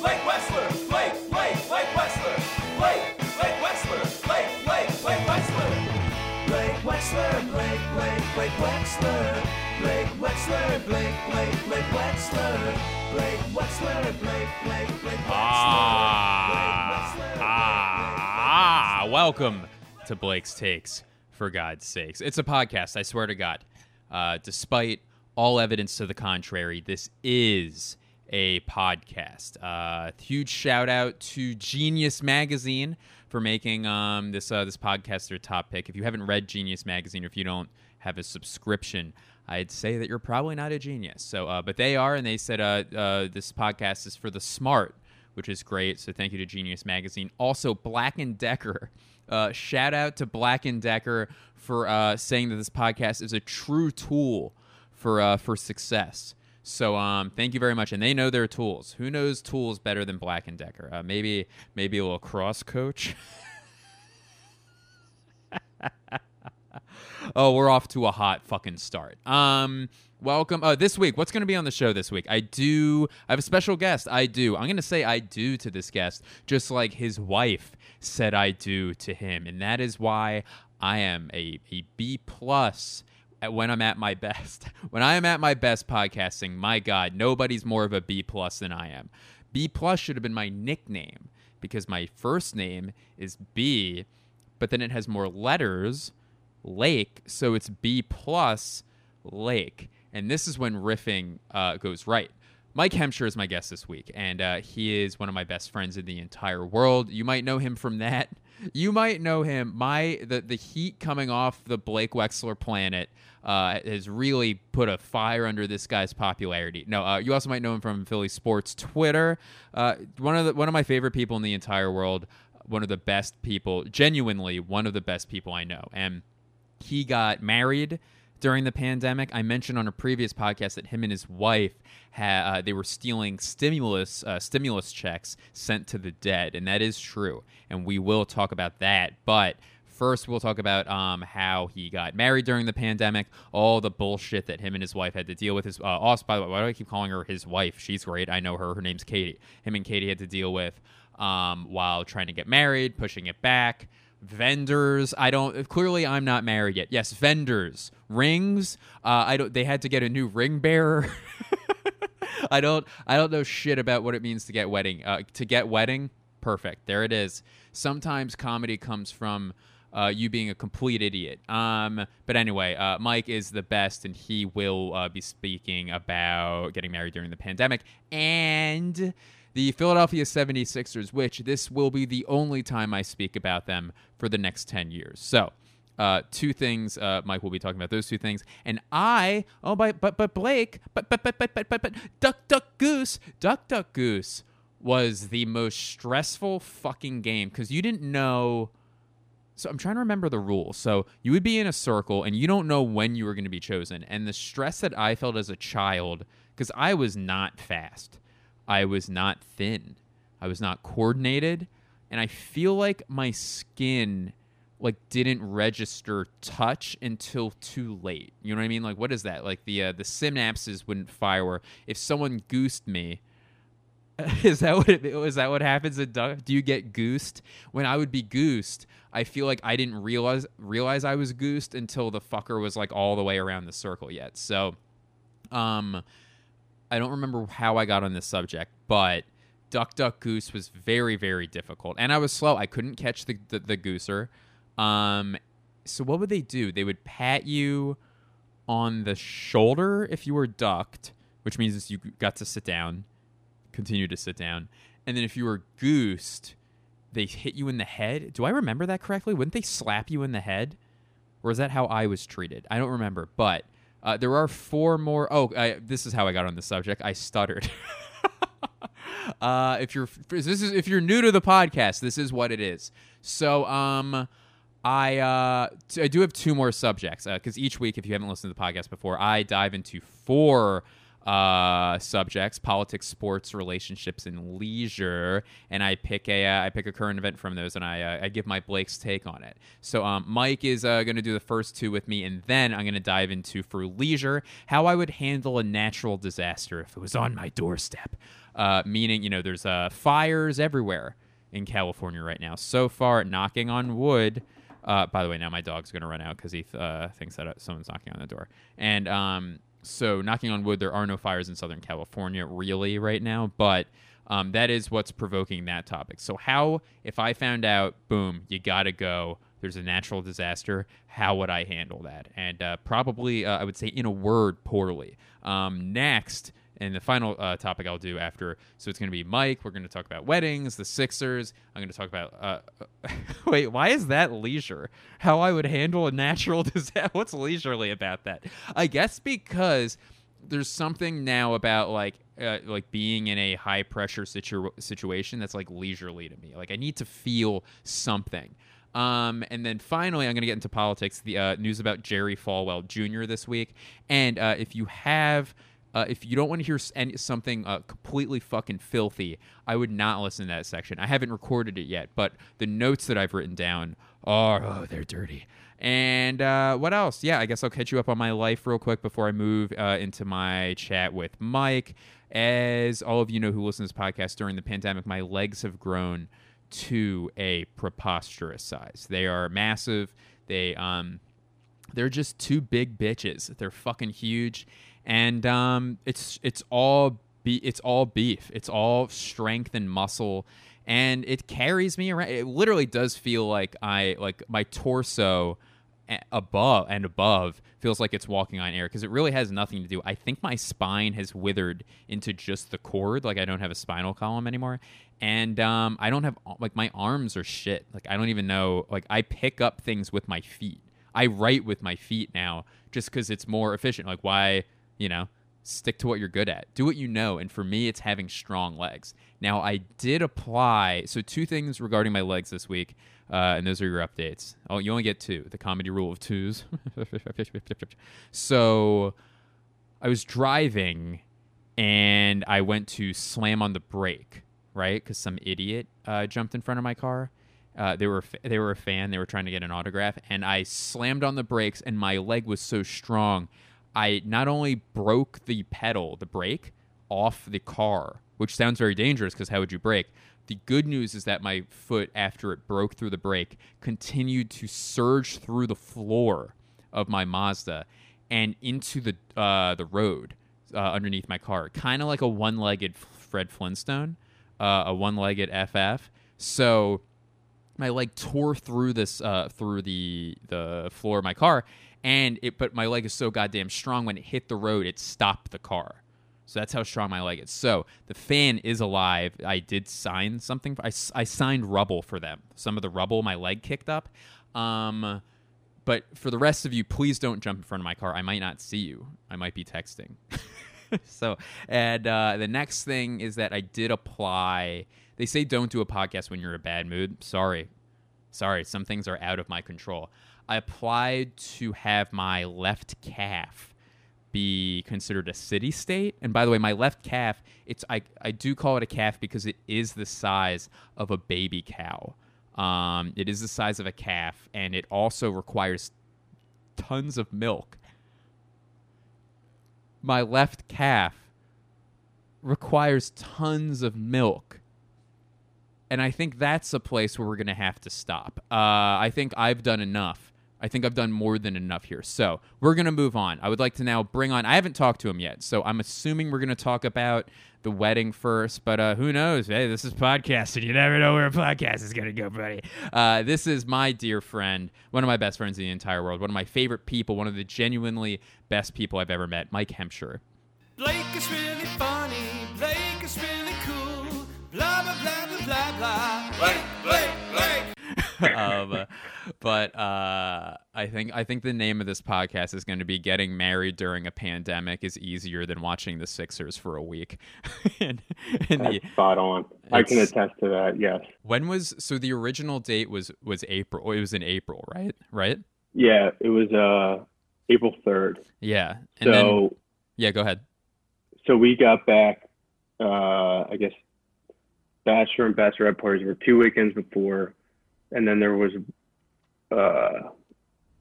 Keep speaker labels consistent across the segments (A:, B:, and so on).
A: Blake Wexler, Blake, Blake, Blake Wexler, Blake, Blake Wexler, Blake, Blake, Blake Wexler, Blake Wexler, Blake, Blake, Blake Wexler, Blake Wexler, Blake, Blake, Blake Wexler, Blake Wexler, Blake, Blake, Blake Wexler,
B: Ah, ah, welcome to Blake's Takes, for God's sakes. It's a podcast, I swear to God. Uh, despite all evidence to the contrary, this is a podcast. Uh, huge shout out to Genius Magazine for making um, this uh, this podcast their top pick. If you haven't read Genius Magazine, or if you don't have a subscription, I'd say that you're probably not a genius. So, uh, but they are, and they said uh, uh, this podcast is for the smart which is great. So thank you to Genius Magazine. Also, Black and Decker. Uh, shout out to Black and Decker for saying that this podcast is a true tool for for success. So um, thank you very much. And they know their tools. Who knows tools better than Black and Decker? Uh, maybe maybe a little cross coach. oh, we're off to a hot fucking start. Um, welcome. Uh, this week, what's going to be on the show this week? I do. I have a special guest. I do. I'm going to say I do to this guest, just like his wife said I do to him, and that is why I am a a B plus. When I'm at my best, when I am at my best podcasting, my God, nobody's more of a B plus than I am. B plus should have been my nickname because my first name is B, but then it has more letters lake so it's b plus lake. And this is when riffing uh, goes right mike hemsher is my guest this week and uh, he is one of my best friends in the entire world you might know him from that you might know him my the, the heat coming off the blake wexler planet uh, has really put a fire under this guy's popularity. No, uh, you also might know him from Philly Sports Twitter. Uh, one of the, one of my favorite people in the entire world. One of the best people, genuinely one of the best people I know, and he got married during the pandemic. I mentioned on a previous podcast that him and his wife ha- uh, they were stealing stimulus uh, stimulus checks sent to the dead, and that is true. And we will talk about that. But first, we'll talk about um, how he got married during the pandemic, all the bullshit that him and his wife had to deal with. His uh, also, by the way, why do I keep calling her his wife? She's great. I know her. Her name's Katie. Him and Katie had to deal with um, while trying to get married, pushing it back vendors. I don't clearly i'm not married yet. Yes vendors. Rings. Uh, i don't they had to get a new ring bearer. I don't i don't know shit about what it means to get wedding uh, to get wedding. Perfect. There it is. Sometimes comedy comes from uh, you being a complete idiot. Um, but anyway, uh, Mike is the best, and he will uh, be speaking about getting married during the pandemic. And the Philadelphia 76ers, which this will be the only time I speak about them for the next 10 years. So, uh, two things uh, Mike will be talking about those two things, and I oh but but but Blake but but but but but but, but Duck Duck Goose Duck Duck Goose was the most stressful fucking game because you didn't know. So I'm trying to remember the rules. So you would be in a circle and you don't know when you were going to be chosen, and the stress that I felt as a child because I was not fast. I was not thin. I was not coordinated. And I feel like my skin like didn't register touch until too late. You know what I mean? Like what is that? Like the uh, the synapses wouldn't fire if someone goosed me is that what it, is that what happens? Do you get goosed? When I would be goosed, I feel like I didn't realize realize I was goosed until the fucker was like all the way around the circle yet. So um I don't remember how I got on this subject, but Duck Duck Goose was very very difficult, and I was slow. I couldn't catch the the, the gooser. Um, so what would they do? They would pat you on the shoulder if you were ducked, which means you got to sit down, continue to sit down, and then if you were goosed, they hit you in the head. Do I remember that correctly? Wouldn't they slap you in the head? Or is that how I was treated? I don't remember, but uh, there are four more. Oh, I, this is how I got on the subject. I stuttered. uh, if you're this is if you're new to the podcast, this is what it is. So, um, I uh, t- I do have two more subjects because each week, if you haven't listened to the podcast before, I dive into four uh, subjects: politics, sports, relationships, and leisure. And I pick a uh, I pick a current event from those, and I uh, I give my Blake's take on it. So um, Mike is uh, going to do the first two with me, and then I'm going to dive into for leisure how I would handle a natural disaster if it was on my doorstep. uh, meaning you know there's uh, fires everywhere in California right now. So far, knocking on wood. Uh, by the way, now my dog's going to run out because he uh, thinks that someone's knocking on the door. And um, so, knocking on wood, there are no fires in Southern California really right now, but um, that is what's provoking that topic. So, how, if I found out, boom, you got to go, there's a natural disaster, how would I handle that? And uh, probably, uh, I would say, in a word, poorly. Um, next, and the final uh, topic I'll do after, so it's going to be Mike. We're going to talk about weddings, the Sixers. I'm going to talk about. Uh, wait, why is that leisure? How I would handle a natural disaster? What's leisurely about that? I guess because there's something now about like uh, like being in a high pressure situ- situation that's like leisurely to me. Like I need to feel something. Um, and then finally, I'm going to get into politics. The uh, news about Jerry Falwell Jr. this week. And uh, if you have uh, if you don't want to hear any, something uh, completely fucking filthy, I would not listen to that section. I haven't recorded it yet, but the notes that I've written down are oh, they're dirty. And uh, what else? Yeah, I guess I'll catch you up on my life real quick before I move uh, into my chat with Mike. As all of you know who listen to this podcast during the pandemic, my legs have grown to a preposterous size. They are massive. They um, they're just two big bitches. They're fucking huge and um, it's it's all be it's all beef. It's all strength and muscle, and it carries me around. It literally does feel like I like my torso above and above feels like it's walking on air because it really has nothing to do. I think my spine has withered into just the cord. Like I don't have a spinal column anymore, and um, I don't have like my arms are shit. Like I don't even know. Like I pick up things with my feet. I write with my feet now just because it's more efficient. Like why you know, stick to what you're good at. Do what you know. And for me, it's having strong legs. Now, I did apply. So, two things regarding my legs this week, uh, and those are your updates. Oh, you only get two the comedy rule of twos. so, I was driving and I went to slam on the brake, right? Because some idiot uh, jumped in front of my car. Uh, they were they were a fan. They were trying to get an autograph, and I slammed on the brakes, and my leg was so strong I not only broke the pedal, the brake, off the car, which sounds very dangerous because how would you brake? The good news is that my foot, after it broke through the brake, continued to surge through the floor of my Mazda and into the uh, the road uh, underneath my car, kind of like a one-legged Fred Flintstone, uh, a one-legged FF. So my leg tore through this uh, through the the floor of my car, and it but my leg is so goddamn strong when it hit the road it stopped the car. So that's how strong my leg is. So the fan is alive. I did sign something I, I signed rubble for them. Some of the rubble my leg kicked up. Um, but for the rest of you please don't jump in front of my car. I might not see you. I might be texting. So and uh, the next thing is that i did apply they say don't do a podcast when you're in a bad mood. Sorry. Sorry. Some things are out of my control I applied to have my left calf be considered a city state. And by the way, my left calf, it's I, I do call it a calf because it is the size of a baby cow. Um, it is the size of a calf, and it also requires tons of milk. My left calf requires tons of milk. And I think that's a place where we're going to have to stop. Uh, I think I've done enough I think I've done more than enough here. So we're going to move on. I would like to now bring on, I haven't talked to him yet. So I'm assuming we're going to talk about the wedding first, but uh, who knows? Hey, this is podcasting. You never know where a podcast is going to go, buddy. Uh, this is my dear friend, one of my best friends in the entire world, one of my favorite people, one of the genuinely best people I've ever met, Mike Hemsher.
A: Blake is really funny. Blake is really cool. Blah, blah, blah, blah, blah, blah. Blake, Blake, Blake.
B: um, but uh, I think I think the name of this podcast is going to be "Getting Married During a Pandemic is Easier Than Watching the Sixers for a Week."
C: and, and the, spot on. I can attest to that. Yes.
B: When was so? The original date was was April. It was in April, right? Right.
C: Yeah, it was uh April third.
B: Yeah.
C: And so then,
B: yeah, go ahead.
C: So we got back. Uh, I guess bachelor and bachelorette parties were two weekends before and then there was uh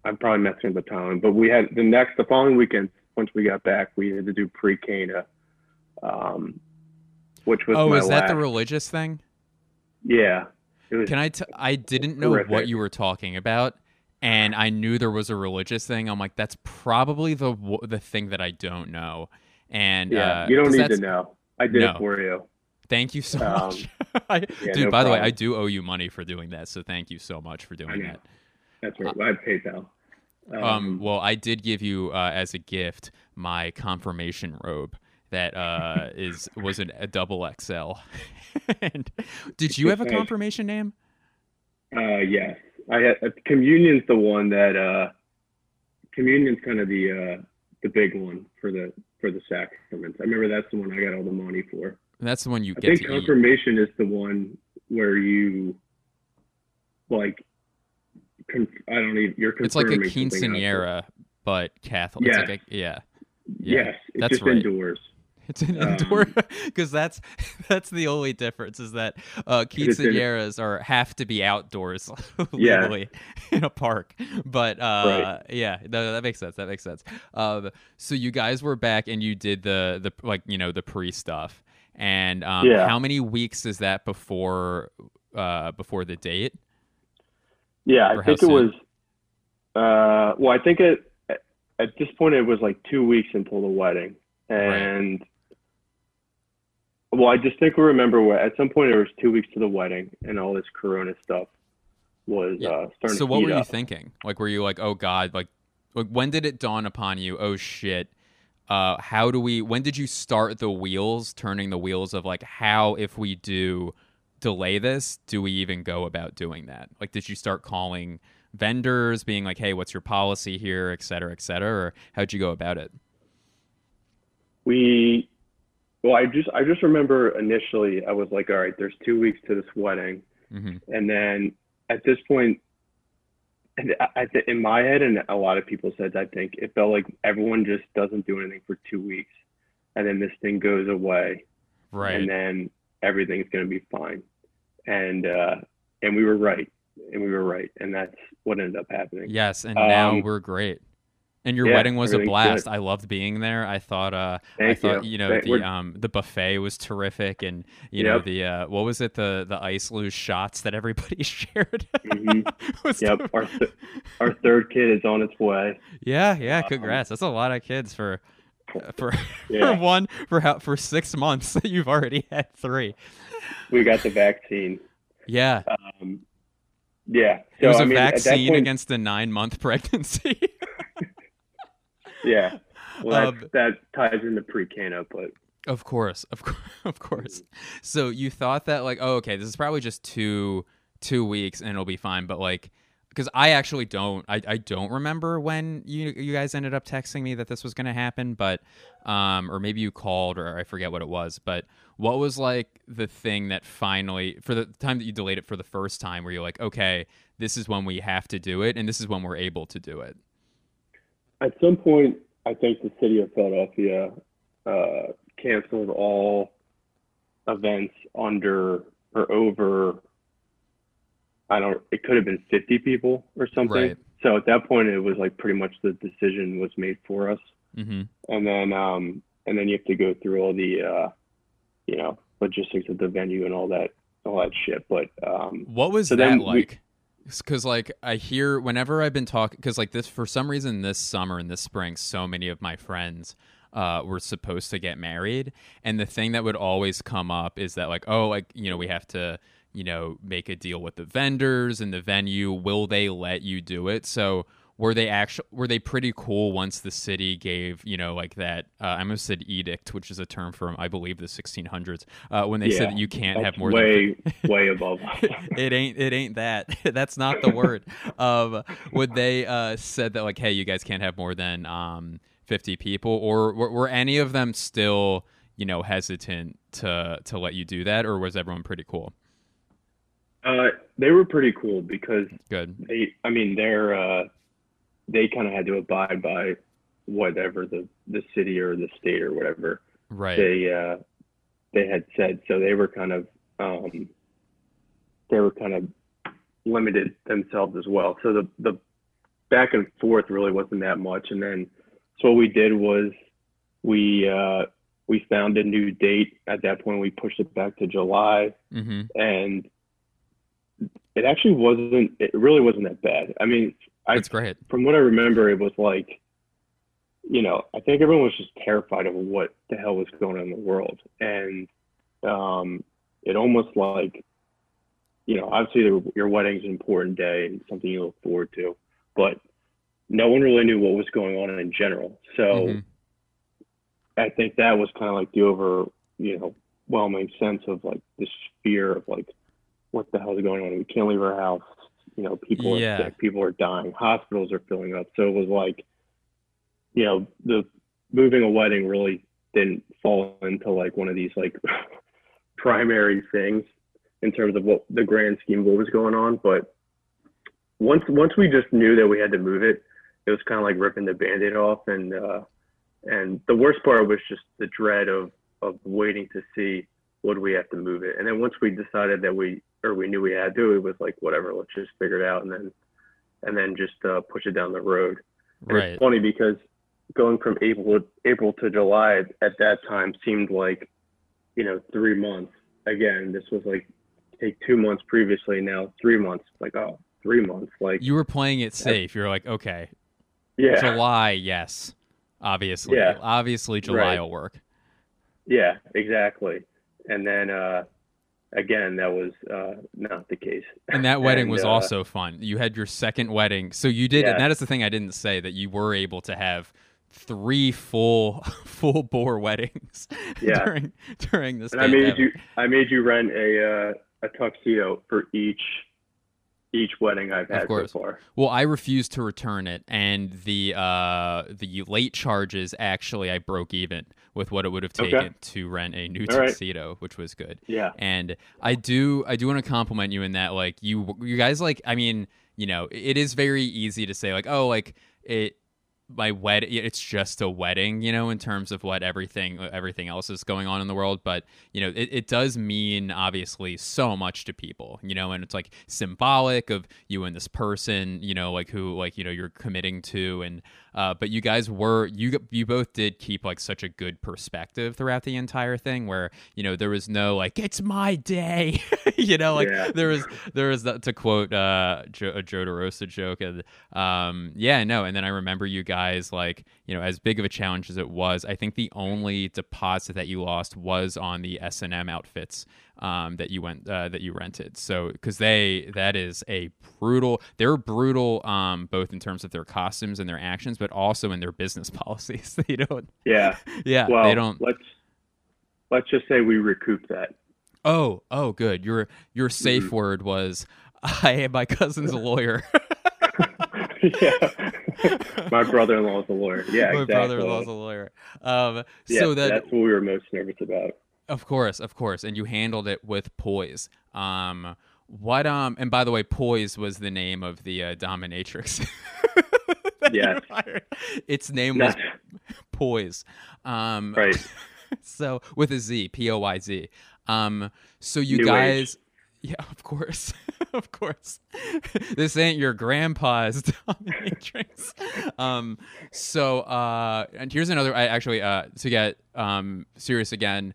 C: I'm probably messing with the time, but we had the next the following weekend once we got back we had to do pre-Cana. Um which was
B: oh, is that
C: last.
B: the religious thing?
C: yeah, it was.
B: Can I? T- I didn't know what you were talking about, and I knew there was a religious thing. I'm like, that's probably the the thing that I don't know. And
C: yeah,
B: uh,
C: you don't need to know. I did
B: No.
C: it for you.
B: Thank you so
C: Um,
B: much, I,
C: yeah,
B: dude.
C: no
B: by the way. I do owe you money for doing that, so thank you so much for doing that.
C: That's right. I have PayPal.
B: Um, well, I did give you uh, as a gift my confirmation robe that uh, is was an, a double XL. and did you have a confirmation name?
C: Uh, yes, I had uh, communion's the one that uh, communion's kind of the uh, the big one for the for the sacraments. I remember that's the one I got all the money for.
B: That's the one you
C: I
B: get
C: think
B: to eat.
C: confirmation is the one where you like. Conf- I don't even. You're
B: It's like a
C: confirming something else.
B: quinceanera, but Catholic. It's like a, yeah. Yeah,
C: Yes, it's
B: that's
C: just
B: right.
C: indoors.
B: It's an
C: Um,
B: indoor because that's that's the only difference is that uh, quinceañeras are have to be outdoors
C: Yeah.
B: in a park. But uh, yeah, no, that makes sense. That makes sense. Um, so you guys were back and you did the the like you know the pre stuff. And um,
C: Yeah.
B: how many weeks is that before uh, before the date?
C: Yeah, I think it was. Uh, well, I think it at this point it was like two weeks until the wedding, and well, I just think we remember where at some point it was two weeks to the wedding, and all this Corona stuff was
B: Yeah.
C: uh, starting
B: So what were you
C: up.
B: thinking? Like, were you like, oh god, like, like when did it dawn upon you? Oh shit. Uh, how do we? When did you start the wheels, turning the wheels of like how if we do delay this, do we even go about doing that? Like, did you start calling vendors, being like, hey, what's your policy here, et cetera, et cetera, or how'd you go about it?
C: We, well, I just I just remember initially I was like, all right, there's two weeks to this wedding.
B: hmm
C: And then at this point, and I, I th- in my head, and a lot of people said, I think it felt like everyone just doesn't do anything for two weeks, and then this thing goes away,
B: Right.
C: and then everything's going to be fine. And uh, and we were right, and we were right, and that's what ended up happening.
B: Yes, and now
C: Um,
B: we're great. And your
C: yeah,
B: wedding was a blast.
C: good.
B: I loved being there. I thought uh I thought
C: you.
B: you know
C: Thank-
B: the um the buffet was terrific and you know the uh what was it the the ice luge shots that everybody shared.
C: Mhm. Yep,
B: the-
C: our th- our third kid is on its way.
B: yeah, yeah,
C: um,
B: congrats. That's a lot of kids for for
C: Yeah.
B: for one for how for 6 months you've already had 3.
C: We got the vaccine.
B: Yeah.
C: Um, yeah,
B: it was
C: I
B: a
C: mean,
B: vaccine
C: point-
B: against a 9-month pregnancy.
C: Yeah, well,
B: Um,
C: that ties into pre-Cana, but
B: Of course, of course, of course.
C: Mm-hmm.
B: So you thought that like, oh, okay, this is probably just two two weeks and it'll be fine. But like, because I actually don't, I, I don't remember when you you guys ended up texting me that this was going to happen. But um, or maybe you called or I forget what it was. But what was like the thing that finally, for the time that you delayed it for the first time, where you're like, okay, this is when we have to do it, and this is when we're able to do it.
C: at some point, I think the city of Philadelphia uh, canceled all events under or over. I don't. It could have been 50 people or something.
B: Right.
C: So at that point, it was like pretty much the decision was made for us,
B: hmm
C: and then um, and then you have to go through all the, uh, you know, logistics of the venue and all that, all that shit. But um,
B: What was
C: So
B: that like? Because like I hear whenever I've been talking, because like this for some reason this summer and this spring, so many of my friends uh, were supposed to get married, and the thing that would always come up is that like oh like you know we have to you know make a deal with the vendors and the venue. Will they let you do it? So were they actually were they pretty cool once the city gave you know like that uh, I almost said edict, which is a term from I believe the 1600s uh, when they said that you can't have more than
C: way, way above.
B: it ain't it ain't that that's not the word um would they uh said that like hey you guys can't have more than um 50 people or were, were any of them still you know hesitant to to let you do that or was everyone pretty cool
C: Uh, they were pretty cool because
B: good
C: they, I mean, they're, uh, they kind of had to abide by whatever the, the city or the state or whatever
B: right
C: they, uh, they had said. So they were kind of, um, they were kind of limited themselves as well. So the, the back and forth really wasn't that much. And then, so what we did was we, uh, we found a new date. At that point, we pushed it back to July,
B: hmm
C: and it actually wasn't. It really wasn't that bad. I mean, I
B: That's great.
C: from what I remember, it was like, you know, I think everyone was just terrified of what the hell was going on in the world, and um, it almost like, you know, obviously the, your wedding's an important day and something you look forward to, but no one really knew what was going on in general. So
B: Mhm.
C: I think that was kind of like the over, you know, whelming sense of like this fear of like, what the hell is going on? We can't leave our house. You know, people
B: Yeah.
C: are sick, people are dying, hospitals are filling up. So it was like, you know, the moving a wedding really didn't fall into like one of these like primary things in terms of what the grand scheme of what was going on. But once once we just knew that we had to move it, it was kind of like ripping the band-aid off and uh and the worst part was just the dread of of waiting to see would we have to move it. And then once we decided that we or we knew we had to, it was like whatever, let's just figure it out and then and then just uh, push it down the road. And
B: Right.
C: It's funny because going from April April to July at that time seemed like, you know, three months. Again, this was like take two months previously, now three months. Like oh, three months. Like
B: You were playing it safe. You're like, okay,
C: yeah,
B: July, yes, obviously,
C: Yeah.
B: obviously July
C: Right.
B: will work.
C: yeah, exactly. And then uh, again, that was uh, not the case.
B: And that wedding
C: And,
B: was
C: uh,
B: also fun. You had your second wedding, so you did. And that is the thing I didn't say that you were able to have three full full bore weddings
C: Yeah.
B: during during this.
C: And I made you I made you rent a uh, a tuxedo for each each wedding I've had so
B: course.
C: far.
B: Well, I refused to return it, and the uh, the late charges actually I broke even with what it would have
C: Okay.
B: taken to rent a new
C: All right.
B: tuxedo, which was good.
C: Yeah.
B: And I do I do want to compliment you in that like you you guys like I mean you know it is very easy to say like oh like it my wedding it's just a wedding you know in terms of what everything everything else is going on in the world but you know it, it does mean obviously so much to people you know and it's like symbolic of you and this person you know like who like you know you're committing to and uh, but you guys were you you both did keep like such a good perspective throughout the entire thing where you know there was no like it's my day you know like
C: Yeah.
B: there was there was that, to quote uh Joe, a Joe DeRosa joke and um yeah no and then I remember you guys like you know as big of a challenge as it was I think the only deposit that you lost was on the S and M outfits um that you went uh, that you rented so because they that is a brutal they're brutal um both in terms of their costumes and their actions but also in their business policies they don't
C: Yeah.
B: yeah
C: Well,
B: they don't
C: let's let's just say we recoup that.
B: oh oh good your your safe
C: Mm-hmm.
B: word was I my cousin's a lawyer
C: yeah. My brother-in-law is a lawyer. Yeah,
B: my
C: exactly.
B: brother-in-law is a lawyer. Um,
C: Yeah,
B: so that,
C: that's what we were most nervous about.
B: Of course, of course, and you handled it with poise. Um, what um, and by the way, poise was the name of the uh, dominatrix. that you
C: Yes.
B: hired. its name was poise. Um,
C: right.
B: so with a Z, P O Y Z. Um, so you
C: New
B: guys, yeah, of course, of course. this ain't your grandpa's dominatrix. um, so uh, and here's another. I actually uh to get um serious again.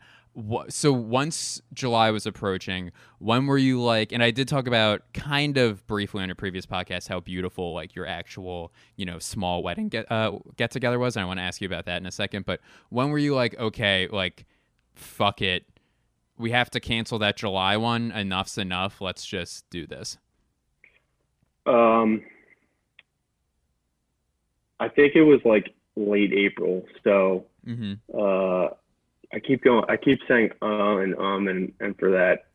B: So once July was approaching, when were you like? And I did talk about kind of briefly on a previous podcast how beautiful like your actual you know small wedding get uh, get together was. And I want to ask you about that in a second. But when were you like, okay, like fuck it, we have to cancel that July one. Enough's enough. Let's just do this.
C: Um, I think it was like late April. So
B: mm-hmm.
C: uh, I keep going. I keep saying uh and um and and for that,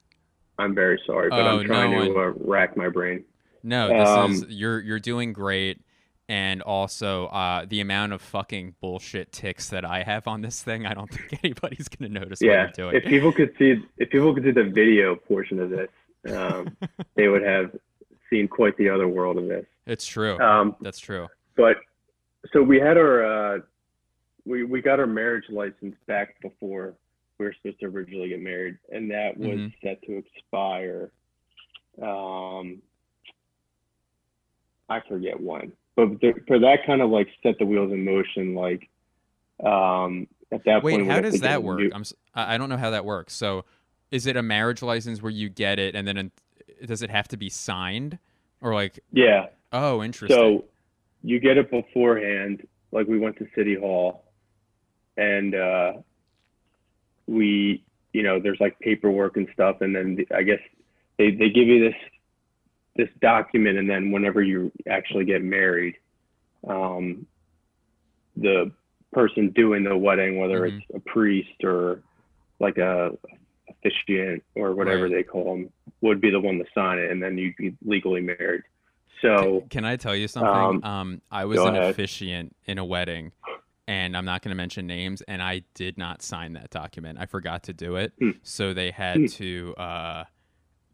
C: I'm very sorry. But
B: Oh,
C: I'm trying
B: no,
C: to uh, rack my brain.
B: No, this
C: Um,
B: is you're you're doing great. And also, uh, the amount of fucking bullshit ticks that I have on this thing, I don't think anybody's gonna notice
C: yeah.
B: what you're doing.
C: If people could see, if people could see the video portion of this, um, they would have seen quite the other world of this.
B: it's true.
C: Um,
B: That's true.
C: but so we had our uh, we we got our marriage license back before we were supposed to originally get married, and that was
B: Mhm.
C: set to expire. Um, I forget when, but th- for that kind of like set the wheels in motion, like um, at that
B: Wait,
C: point,
B: how does that work?
C: new-
B: I'm I don't know how that works. So, is it a marriage license where you get it and then an- does it have to be signed or like
C: Yeah.
B: oh, interesting.
C: So you get it beforehand. Like we went to City Hall, and uh, we, you know, there's like paperwork and stuff, and then the, I guess they they give you this this document, and then whenever you actually get married, um, the person doing the wedding, whether
B: Mhm.
C: it's a priest or like a officiant or whatever
B: Right.
C: they call them, would be the one to sign it, and then you'd be legally married. So.
B: Can I tell you something?
C: Um,
B: Um, I was an
C: ahead.
B: officiant in a wedding, and I'm not going to mention names, and I did not sign that document. I forgot to do it,
C: Hmm.
B: so they had to uh,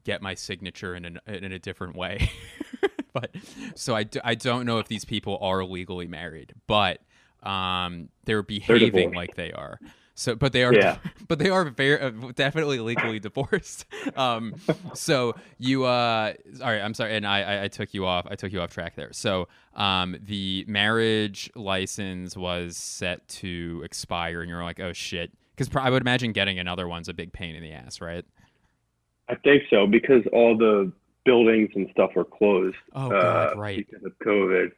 B: get my signature in, an, in a different way. but so I, d- I don't know if these people are legally married, but um, they're behaving
C: divorced.
B: like they are. So, but they are,
C: Yeah.
B: but they are very uh, definitely legally divorced. Um, so you, uh, all right, I'm sorry, and I, I, I took you off, I took you off track there. So, um, the marriage license was set to expire, and you're like, oh shit, because I would imagine getting another one's a big pain in the ass, right?
C: I think so because all the buildings and stuff are closed.
B: Oh, God,
C: uh,
B: right.
C: Because of COVID.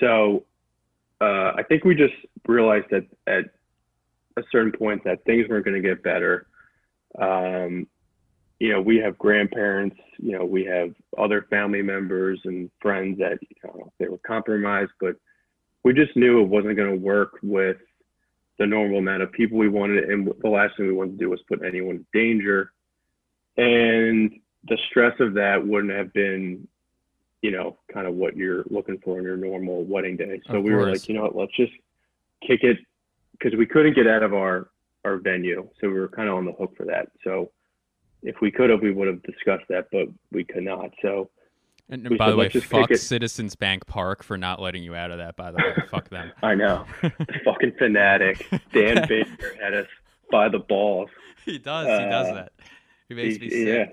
C: So uh, I think we just realized that at a certain point that things weren't going to get better. Um, you know, we have grandparents. You know, we have other family members and friends that you know they were compromised, but we just knew it wasn't going to work with the normal amount of people we wanted, and the last thing we wanted to do was put anyone in danger and the stress of that wouldn't have been you know kind of what you're looking for in your normal wedding day so
B: Of
C: we were like you know what let's just kick it because we couldn't get out of our our venue so we were kind of on the hook for that so if we could have we would have discussed that but we could not so
B: And,
C: We
B: by
C: said,
B: the way, fuck. Citizens Bank Park for not letting you out of that. By the way, fuck them.
C: i know fucking fanatic dan baker had us by the balls
B: he does. he does
C: Uh,
B: that. He makes me
C: He- yeah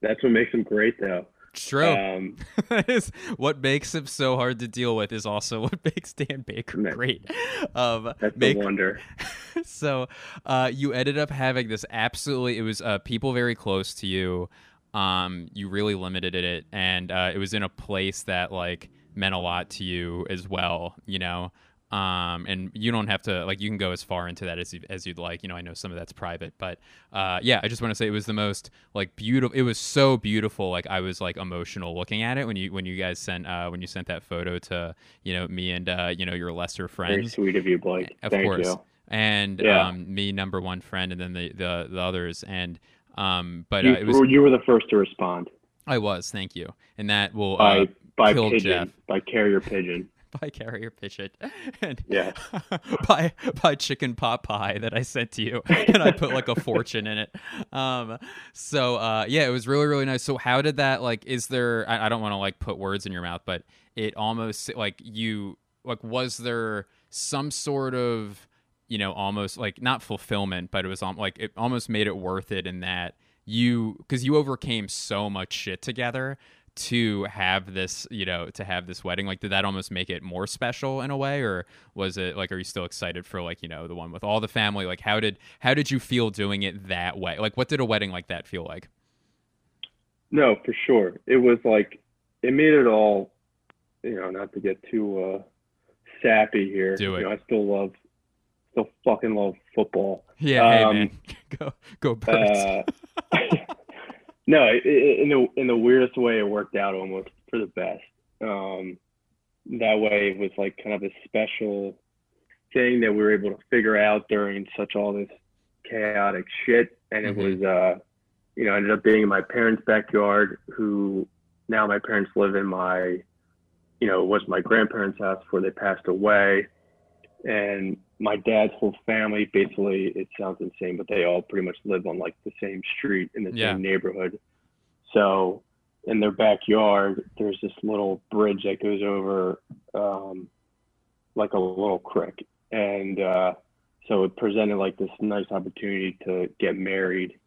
C: that's what makes him great though
B: true.
C: um
B: is what makes him so hard to deal with is also what makes Dan Baker great. Um,
C: that's
B: make,
C: the wonder
B: so uh, you ended up having this absolutely it was uh, people very close to you um, you really limited it and uh, it was in a place that like meant a lot to you as well you know um, and you don't have to like you can go as far into that as, you, as you'd like. You know i know some of that's private but uh, yeah i just want to say it was the most like beautiful it was so beautiful. Like i was like emotional looking at it when you when you guys sent uh, when you sent that photo to you know me and uh, you know your lesser
C: very sweet of you blake.
B: Of
C: thank
B: course.
C: You
B: and
C: Yeah.
B: um, me number one friend and then the the, the others. And um but
C: you,
B: uh, it was
C: you were the first to respond.
B: I was. Thank you. And that will
C: by
B: uh,
C: by
B: kill
C: pigeon.
B: Jeff.
C: by carrier pigeon.
B: by carrier pigeon and
C: Yeah.
B: by by chicken pot pie that I sent to you and I put like a fortune in it. Um so uh yeah, it was really really nice. So how did that like is there I, I don't want to like put words in your mouth, but it almost like you like was there some sort of you know almost like not fulfillment, but it was um, like it almost made it worth it in that you because you overcame so much shit together to have this you know to have this wedding like did that almost make it more special in a way or was it like are you still excited for like you know the one with all the family like how did how did you feel doing it that way like what did a wedding like that feel like
C: No, for sure. It was like it made it all. You know, not to get too uh, sappy here.
B: Do it.
C: You know, I still love, still fucking love football.
B: yeah hey
C: Um,
B: man go go birds
C: Uh, no, in the in the weirdest way, it worked out almost for the best. Um, that way, it was like kind of a special thing that we were able to figure out during such all this chaotic shit, and it
B: Mhm.
C: was, uh, you know, ended up being in my parents' backyard. Who now my parents live in my, you know, it was my grandparents' house before they passed away, and my dad's whole family basically it sounds insane but they all pretty much live on like the same street in the
B: Yeah.
C: same neighborhood. So in their backyard there's this little bridge that goes over um, like a little creek. And uh, so it presented like this nice opportunity to get married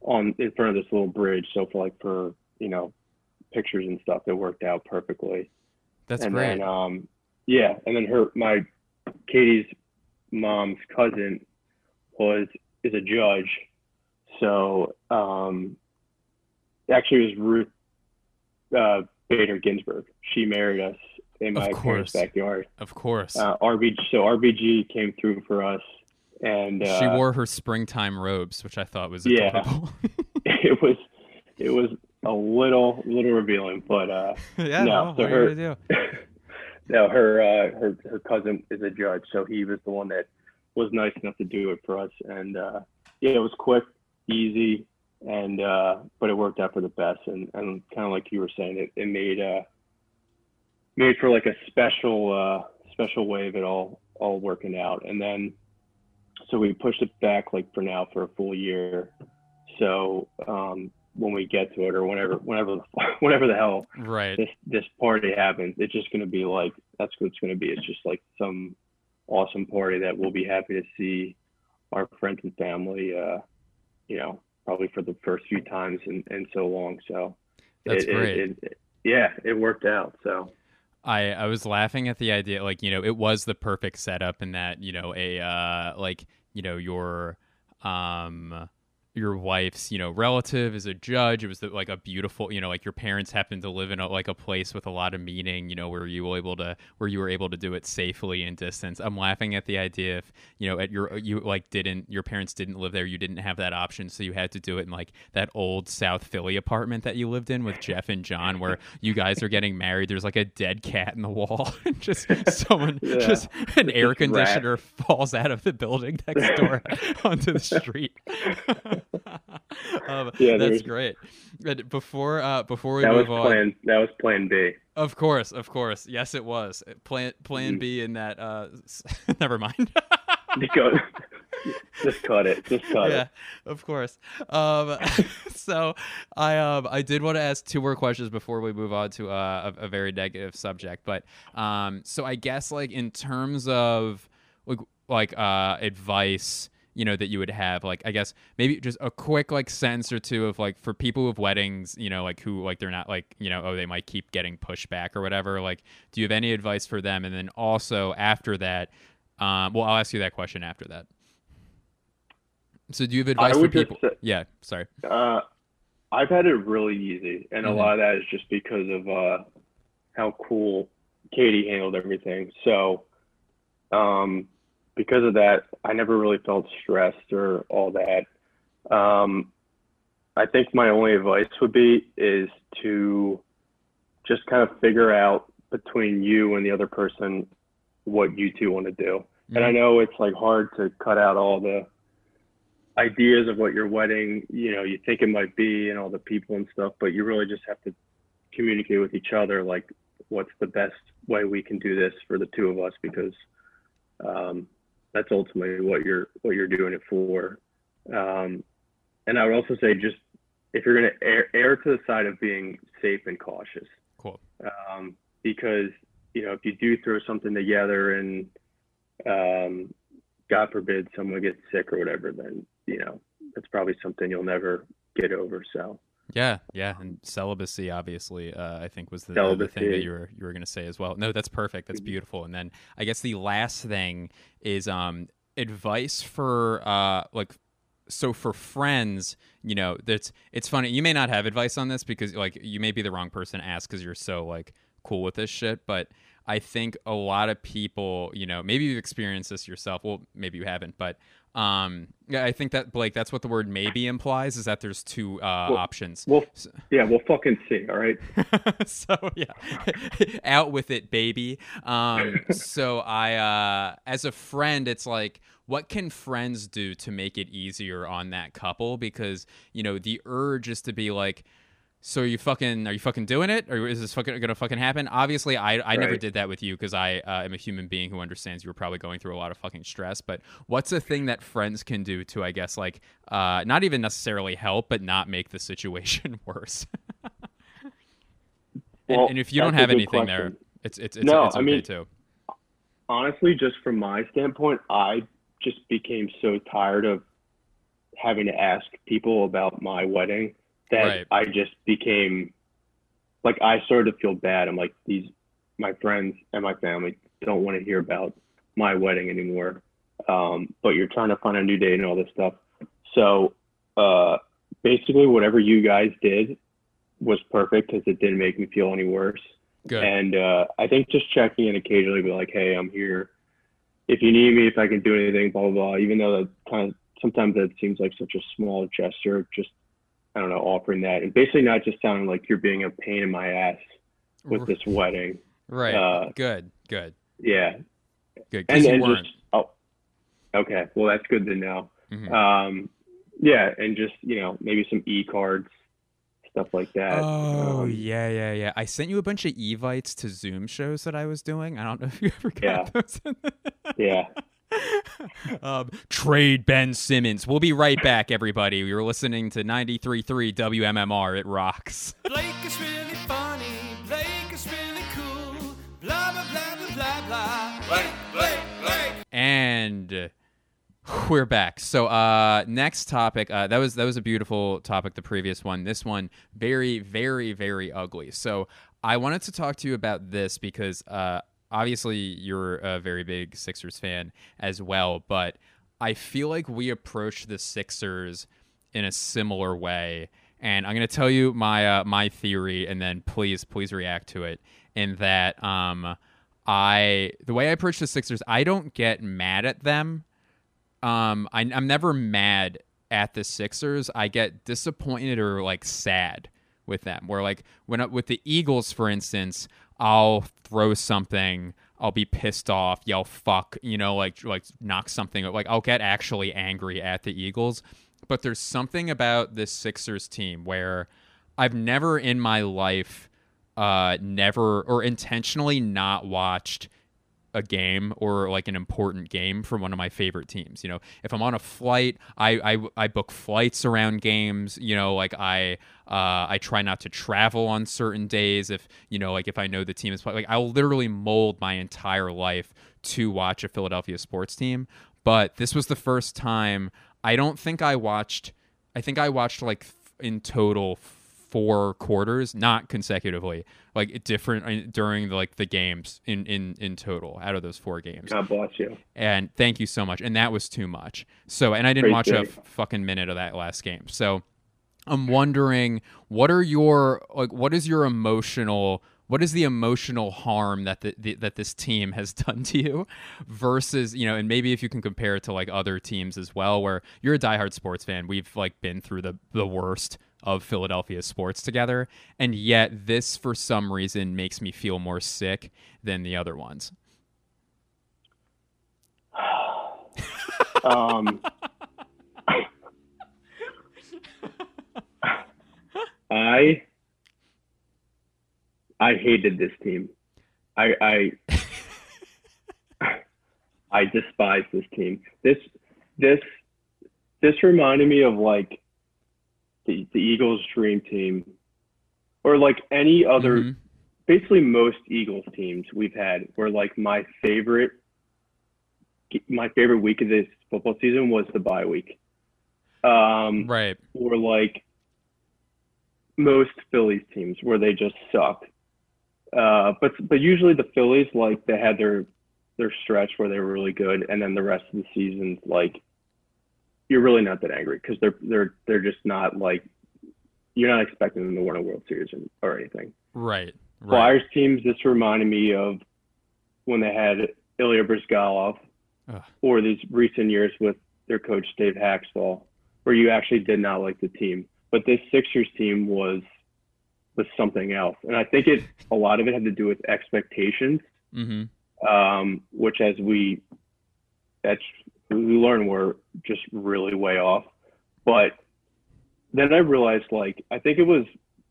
C: on in front of this little bridge. So for like for you know pictures and stuff it worked out perfectly.
B: That's
C: and
B: great.
C: then um yeah. And then her my katie's mom's cousin was is a judge. So um, actually, it was Ruth uh, Bader Ginsburg. She married us in my parents' backyard.
B: Of course.
C: Uh, RBG, so RBG came through for us, and uh,
B: she wore her springtime robes, which I thought was
C: Yeah.
B: adorable.
C: it was it was a little little revealing, but uh,
B: yeah,
C: No,
B: well,
C: so her-
B: you gonna do?
C: No, her uh, her her cousin is a judge, so he was the one that was nice enough to do it for us, and uh, yeah, it was quick, easy, and uh, but it worked out for the best, and, and kind of like you were saying, it, it made uh, made for like a special uh, special way of it all all working out, and then so we pushed it back like for now for a full year, so um, when we get to it or whenever whenever the whenever the hell
B: Right.
C: this this party happens, it's just going to be like that's what it's going to be. It's just like some awesome party that we'll be happy to see our friends and family. Uh, you know, probably for the first few times and in so long. So
B: That's
C: it-
B: great.
C: It, it- yeah, it worked out. So
B: I I was laughing at the idea, like you know, it was the perfect setup in that you know a uh, like you know your um your wife's you know relative is a judge. It was the, like a beautiful you know like your parents happened to live in a, like a place with a lot of meaning. You know where you were able to where you were able to do it safely in distance. I'm laughing at the idea if you know at your you like didn't your parents didn't live there. You didn't have that option, so you had to do it in like that old South Philly apartment that you lived in with Jeff and John, where you guys are getting married. There's like a dead cat in the wall, and just someone
C: Yeah.
B: just an air
C: just rat.
B: conditioner falls out of the building next door onto the street. um,
C: Yeah,
B: that's great. But before uh, before we
C: that was
B: move on,
C: plan. That was Plan B.
B: of course, of course, yes, it was plan Plan
C: Mhm.
B: B in that. Uh, never mind.
C: Because just cut it. Just cut
B: yeah,
C: it.
B: of course. Um, so I um I did want to ask two more questions before we move on to uh, a, a very negative subject. But um, so I guess like in terms of like like uh advice you know that you would have like i guess maybe just a quick like sentence or two of like for people with weddings you know like who like they're not like you know oh they might keep getting pushback or whatever like do you have any advice for them and then also after that um well i'll ask you that question after that so do you have advice for people
C: say-
B: yeah sorry
C: Uh, I've had it really easy, and
B: Mhm.
C: a lot of that is just because of uh, how cool Katie handled everything. So, um, because of that, I never really felt stressed or all that. Um, I think my only advice would be is to just kind of figure out between you and the other person what you two want to do. And I know it's like hard to cut out all the ideas of what your wedding, you know, you think it might be and all the people and stuff, but you really just have to communicate with each other like what's the best way we can do this for the two of us because um, that's ultimately what you're what you're doing it for. Um, and I would also say just if you're going to err, err to the side of being safe and cautious
B: cool
C: um, because you know if you do throw something together and um, God forbid someone gets sick or whatever, then you know that's probably something you'll never get over. So
B: Yeah, yeah, and celibacy obviously, uh, I think was the, the thing that you were you were going to say as well. No, that's perfect. That's
C: Mhm.
B: beautiful. And then I guess the last thing is um advice for uh like so for friends, you know, that's it's funny. You may not have advice on this because like you may be the wrong person to ask because you're so like cool with this shit, but I think a lot of people, you know, maybe you've experienced this yourself. Well, maybe you haven't, but um, yeah, I think that Blake, that's what the word maybe implies is that there's two uh,
C: Well-
B: options.
C: we'll yeah, we'll fucking see. All right.
B: so yeah, out with it, baby. Um, so I, uh, as a friend, it's like, what can friends do to make it easier on that couple? Because you know the urge is to be like, so are you fucking are you fucking doing it or is this fucking gonna fucking happen? Obviously, I I never did that with you because I uh, am a human being who understands you were probably going through a lot of fucking stress. But what's a thing that friends can do to I guess like uh, not even necessarily help, but not make the situation worse? and,
C: Well,
B: and if you don't have anything there, it's it's it's,
C: No,
B: it's
C: I
B: okay
C: mean,
B: too.
C: honestly, just from my standpoint, I just became so tired of having to ask people about my wedding that
B: Right.
C: I just became like I started to feel bad. I'm like these my friends and my family don't want to hear about my wedding anymore. Um, but you're trying to find a new date and all this stuff. So uh, basically, whatever you guys did was perfect because it didn't make me feel any worse.
B: Good.
C: And uh, I think just checking in occasionally, be like, hey, I'm here. If you need me, if I can do anything, blah, blah, blah. Even though that kind of sometimes that seems like such a small gesture, just, I don't know, offering that. And basically not just sounding like you're being a pain in my ass with this wedding.
B: right.
C: uh,
B: good. Good.
C: Yeah.
B: Good.
C: And, and just, oh, okay. Well, that's good to know.
B: Mhm.
C: Um, yeah. And just, you know, maybe some e cards, stuff like that.
B: Oh
C: Um,
B: yeah, yeah, yeah. I sent you a bunch of evites to Zoom shows that I was doing. I don't know if you ever got
C: Yeah.
B: those.
C: Yeah.
B: um, trade Ben Simmons. We'll be right back, everybody. You're listening to 93.3 WMMR. It rocks.
A: Blake is really funny. Blake is really cool. Blah blah blah blah blah blah. Blake, Blake, Blake.
B: And we're back. So uh next topic, uh that was that was a beautiful topic the previous one. This one very very very ugly. So I wanted to talk to you about this because uh obviously you're a very big Sixers fan as well, but I feel like we approach the Sixers in a similar way. And I'm going to tell you my uh, my theory, and then please please react to it. In that, um, I the way I approach the Sixers, I don't get mad at them. Um, I, I'm never mad at the Sixers. I get disappointed or like sad with them. Where like when with the Eagles, for instance, I'll throw something. I'll be pissed off, yell fuck, you know, like like knock something. Like I'll get actually angry at the Eagles. But there's something about this Sixers team where I've never in my life uh never or intentionally not watched a game or like an important game from one of my favorite teams. You know, if I'm on a flight, I I, I book flights around games. You know, like I uh, I try not to travel on certain days. If you know, like if I know the team is play- like I'll literally mold my entire life to watch a Philadelphia sports team. But this was the first time I don't think I watched. I think I watched like in total four quarters, not consecutively, like different uh, during the, like the games in in in total out of those four games.
C: God bless you.
B: And thank you so much. And that was too much. So, and I didn't
C: Great
B: watch a
C: day.
B: fucking minute of that last game. So, I'm wondering what are your like what is your emotional what is the emotional harm that the, the, that this team has done to you versus you know and maybe if you can compare it to like other teams as well where you're a diehard sports fan we've like been through the the worst of Philadelphia sports together and yet this for some reason makes me feel more sick than the other ones
C: Um, I I hated this team. I I I despise this team. This this this reminded me of like the the Eagles dream team or like any other
B: Mhm.
C: basically most Eagles teams we've had were like my favorite my favorite week of this football season was the bye week. Um,
B: right
C: or like most Phillies teams where they just suck. Uh, but but usually the Phillies like they had their their stretch where they were really good, and then the rest of the season like you're really not that angry because they're they're they're just not like you're not expecting them to win a World Series or, or anything.
B: right right
C: Flyers teams, this reminded me of when they had Ilya Bryzgalov,
B: Ugh.
C: or these recent years with their coach Dave Hakstol, where you actually did not like the team. But this Sixers team was was something else, and I think it a lot of it had to do with expectations,
B: mhm
C: um, which as we that's we learned we were just really way off. But then I realized, like, I think it was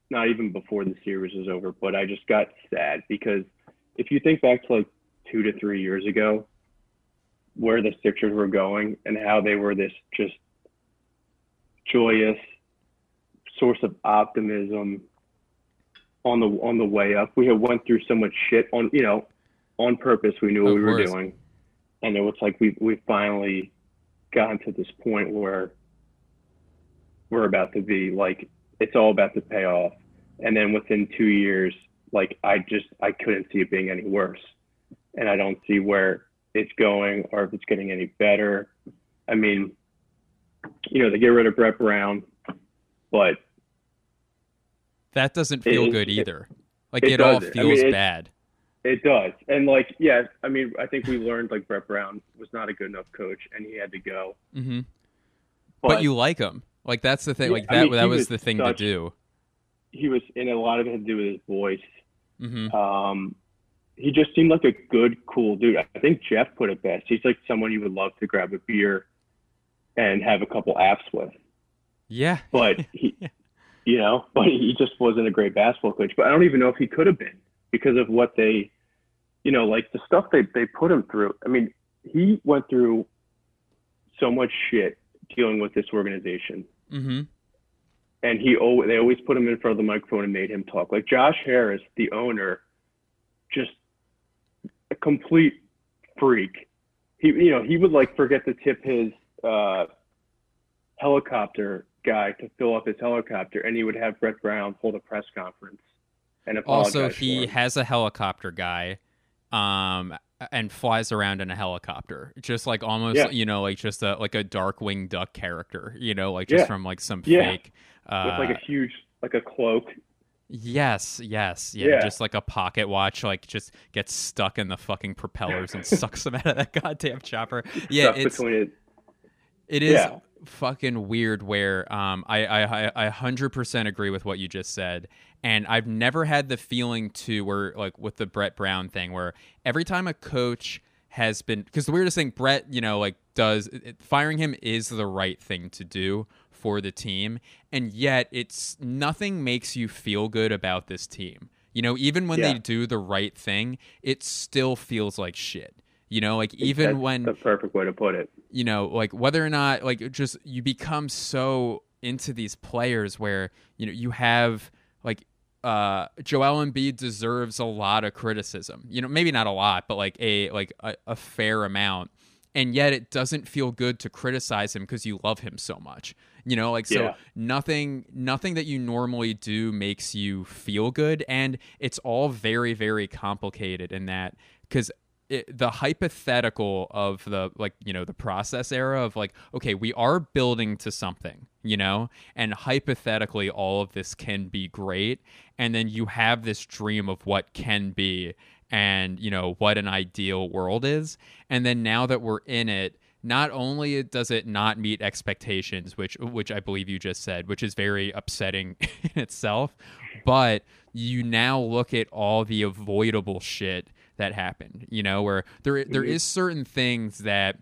C: not even before the series was over, but I just got sad because if you think back to like two to three years ago, where the Sixers were going and how they were this just joyous source of optimism on the on the way up. We had went through so much shit on you know on purpose. We knew what
B: Of
C: we were doing, and it was like we we finally gotten to this point where we're about to be like it's all about to pay off. And then within two years, like I just I couldn't see it being any worse, and I don't see where it's going or if it's getting any better. I mean, you know, they get rid of Brett Brown, but
B: That doesn't feel
C: It-
B: good
C: it-
B: either. Like
C: it
B: it, all
C: doesn't. I
B: feels
C: mean,
B: bad.
C: It does. And like, yeah, I mean, I think we learned like Brett Brown was not a good enough coach and he had to go.
B: hmm But, you like him. Like that's the thing.
C: Yeah,
B: like
C: I
B: that.
C: mean,
B: that was
C: was
B: the thing
C: such-
B: to do.
C: he was, and a lot of it had to do with his voice.
B: hmm
C: Um, he just seemed like a good, cool dude. I think Jeff put it best. He's like someone you would love to grab a beer and have a couple apps with.
B: Yeah.
C: But he,
B: Yeah.
C: you know, but he just wasn't a great basketball coach. But I don't even know if he could have been because of what they, you know, like the stuff they they put him through. I mean, he went through so much shit dealing with this organization,
B: hmm
C: and he always they always put him in front of the microphone and made him talk. Like Josh Harris, the owner, just a complete freak. He, you know, he would like forget to tip his uh, helicopter guy to fill up his helicopter, and he would have Brett Brown hold a press conference and apologize.
B: Also, he has a helicopter guy, um, and flies around in a helicopter, just like almost,
C: Yeah.
B: you know, like just a like a Darkwing Duck character, you know, like just
C: Yeah.
B: from like some
C: Yeah.
B: fake. Uh,
C: with like a huge, like a cloak.
B: Yes, yes, yeah. Just like a pocket watch, like just gets stuck in the fucking propellers and sucks them out of that goddamn chopper. Yeah,
C: stuff
B: it's
C: between it.
B: it is
C: Yeah.
B: Fucking weird. Where um, I I I- I hundred percent agree with what you just said, and I've never had the feeling to where like with the Brett Brown thing, where every time a coach has been because the weirdest thing Brett, you know, like does it, firing him is the right thing to do for the team, and yet it's nothing makes you feel good about this team. You know, even when they do the right thing, it still feels like shit. You know, like even
C: That's
B: when
C: the perfect way to put it.
B: you know, like whether or not like just you become so into these players where you know you have like uh Joel Embiid deserves a lot of criticism. You know, maybe not a lot, but like a like a, a fair amount. And yet it doesn't feel good to criticize him because you love him so much. You know, like so
C: Yeah.
B: nothing nothing that you normally do makes you feel good and it's all very very complicated in that cuz it, the hypothetical of the like you know the process era of like okay we are building to something you know? And hypothetically all of this can be great. And then you have this dream of what can be and you know what an ideal world is. And then now that we're in it not only does it not meet expectations which which I believe you just said which is very upsetting in itself but you now look at all the avoidable shit that happened you know where there there
C: Mhm.
B: certain things that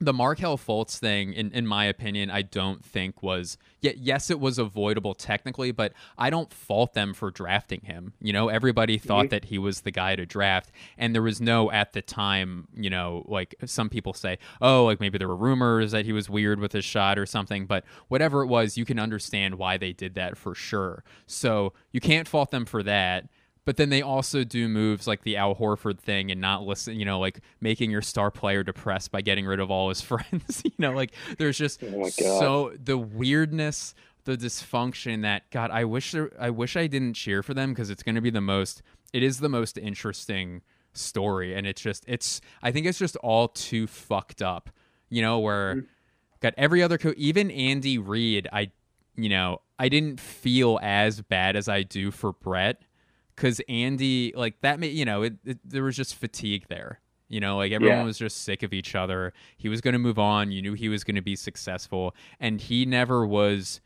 B: the Markelle Fultz thing, in, in my opinion, I don't think was. Yet, yes, it was avoidable technically, but I don't fault them for drafting him. You know, everybody thought
C: Mhm.
B: that he was the guy to draft, and there was no at the time. You know, like some people say, oh, like maybe there were rumors that he was weird with his shot or something. But whatever it was, you can understand why they did that for sure. So you can't fault them for that. But then they also do moves like the Al Horford thing and not listen, you know, like making your star player depressed by getting rid of all his friends. you know, like there's just
C: Oh
B: so the weirdness, the dysfunction that God, I wish there, I wish I didn't cheer for them because it's going to be the most. It is the most interesting story, and it's just it's. I think it's just all too fucked up. You know, where
C: Mm.
B: got every other coach, even Andy Reid. I, you know, I didn't feel as bad as I do for Brett because Andy, like that, made you know, it, it, there was just fatigue there. You know, like everyone
C: Yeah.
B: was just sick of each other. He was going to move on. You knew he was going to be successful, and he never was,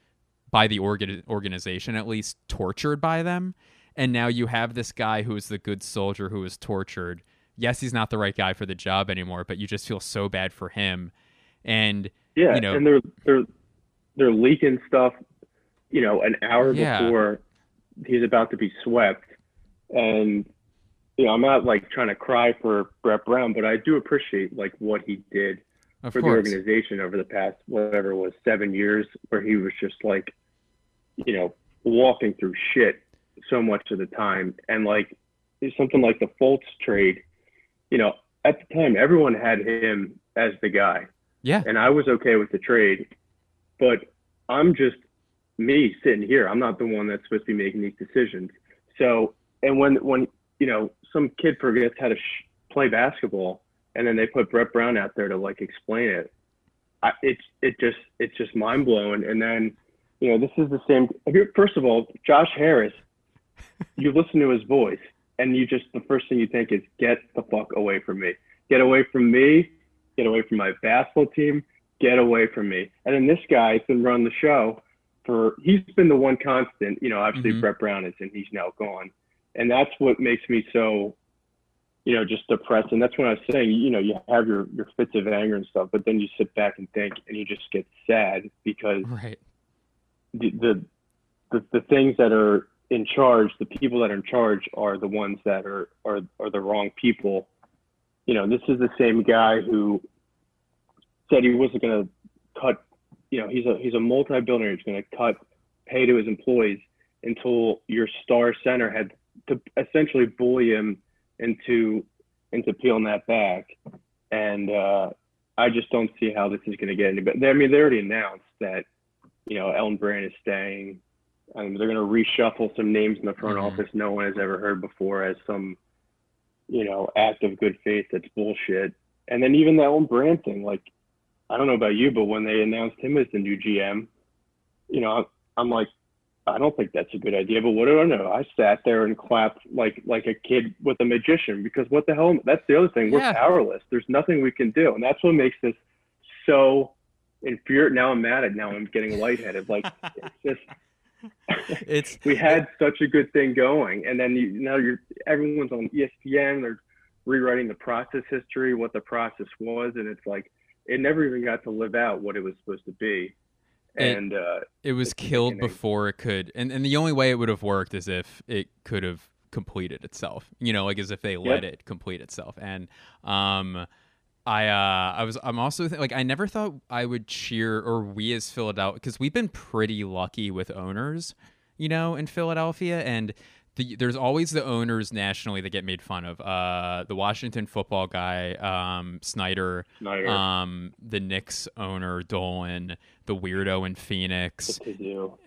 B: by the organ- organization at least, tortured by them. And now you have this guy who is the good soldier who was tortured. Yes, he's not the right guy for the job anymore, but you just feel so bad for him. And
C: Yeah,
B: you know-
C: and they're they're they're leaking stuff, you know, an hour
B: Yeah.
C: before he's about to be swept. And you know, I'm not like trying to cry for Brett Brown, but I do appreciate like what he did
B: of
C: for the organization over the past whatever it was seven years, where he was just like, you know, walking through shit so much of the time, and like something like the Fultz trade, you know, at the time everyone had him as the guy
B: yeah,
C: and I was okay with the trade, but I'm just me sitting here. I'm not the one that's supposed to be making these decisions. So, and when when you know some kid forgets how to sh- play basketball and then they put Brett Brown out there to like explain it. I, it's it just it's just mind blowing. And then you know this is the same. First of all, Josh Harris, you listen to his voice, and you just the first thing you think is get the fuck away from me, get away from me, get away from my basketball team, get away from me. And then this guy's been running the show for he's been the one constant. You know, obviously
B: Mhm.
C: Brett Brown is, and he's now gone, and that's what makes me so you know, just depressed. And that's when I was saying, you know, you have your, your fits of anger and stuff, but then you sit back and think and you just get sad because
B: Right.
C: the, the, the, the things that are in charge, the people that are in charge are the ones that are, are, are the wrong people. You know, this is the same guy who said he wasn't going to cut, you know, he's a, he's a multi-billionaire. He's going to cut pay to his employees until your star center had to essentially bully him into into peeling that back. And uh, I just don't see how this is going to get any better. I mean, they already announced that you know Elton Brand is staying. Um, they're going to reshuffle some names in the front
B: Mhm.
C: office no one has ever heard before as some you know act of good faith that's bullshit. And then even that Elton Brand thing, like I don't know about you, but when they announced him as the new GM, you know, I'm like, I don't think that's a good idea. But what do I know? I sat there and clapped like like a kid with a magician because what the hell? That's the other thing. We're
B: Yeah.
C: powerless. There's nothing we can do, and that's what makes this so infuriating. Now I'm mad at. Now I'm getting lightheaded. Like it's just
B: It's
C: we had such a good thing going, and then you, now you're everyone's on ESPN. They're rewriting the process history, what the process was, and it's like it never even got to live out what it was supposed to be.
B: It-
C: And uh,
B: it was killed before it could and, and the only way it would have worked is if it could have completed itself you know like as if they let it complete itself. And um i uh i was i'm also th- like i never thought i would cheer or we as philadelphia because we've been pretty lucky with owners you know in philadelphia and the, there's always the owners nationally that get made fun of uh the washington football guy um snyder
C: Snyder,
B: um the Knicks owner Dolan, the weirdo in Phoenix,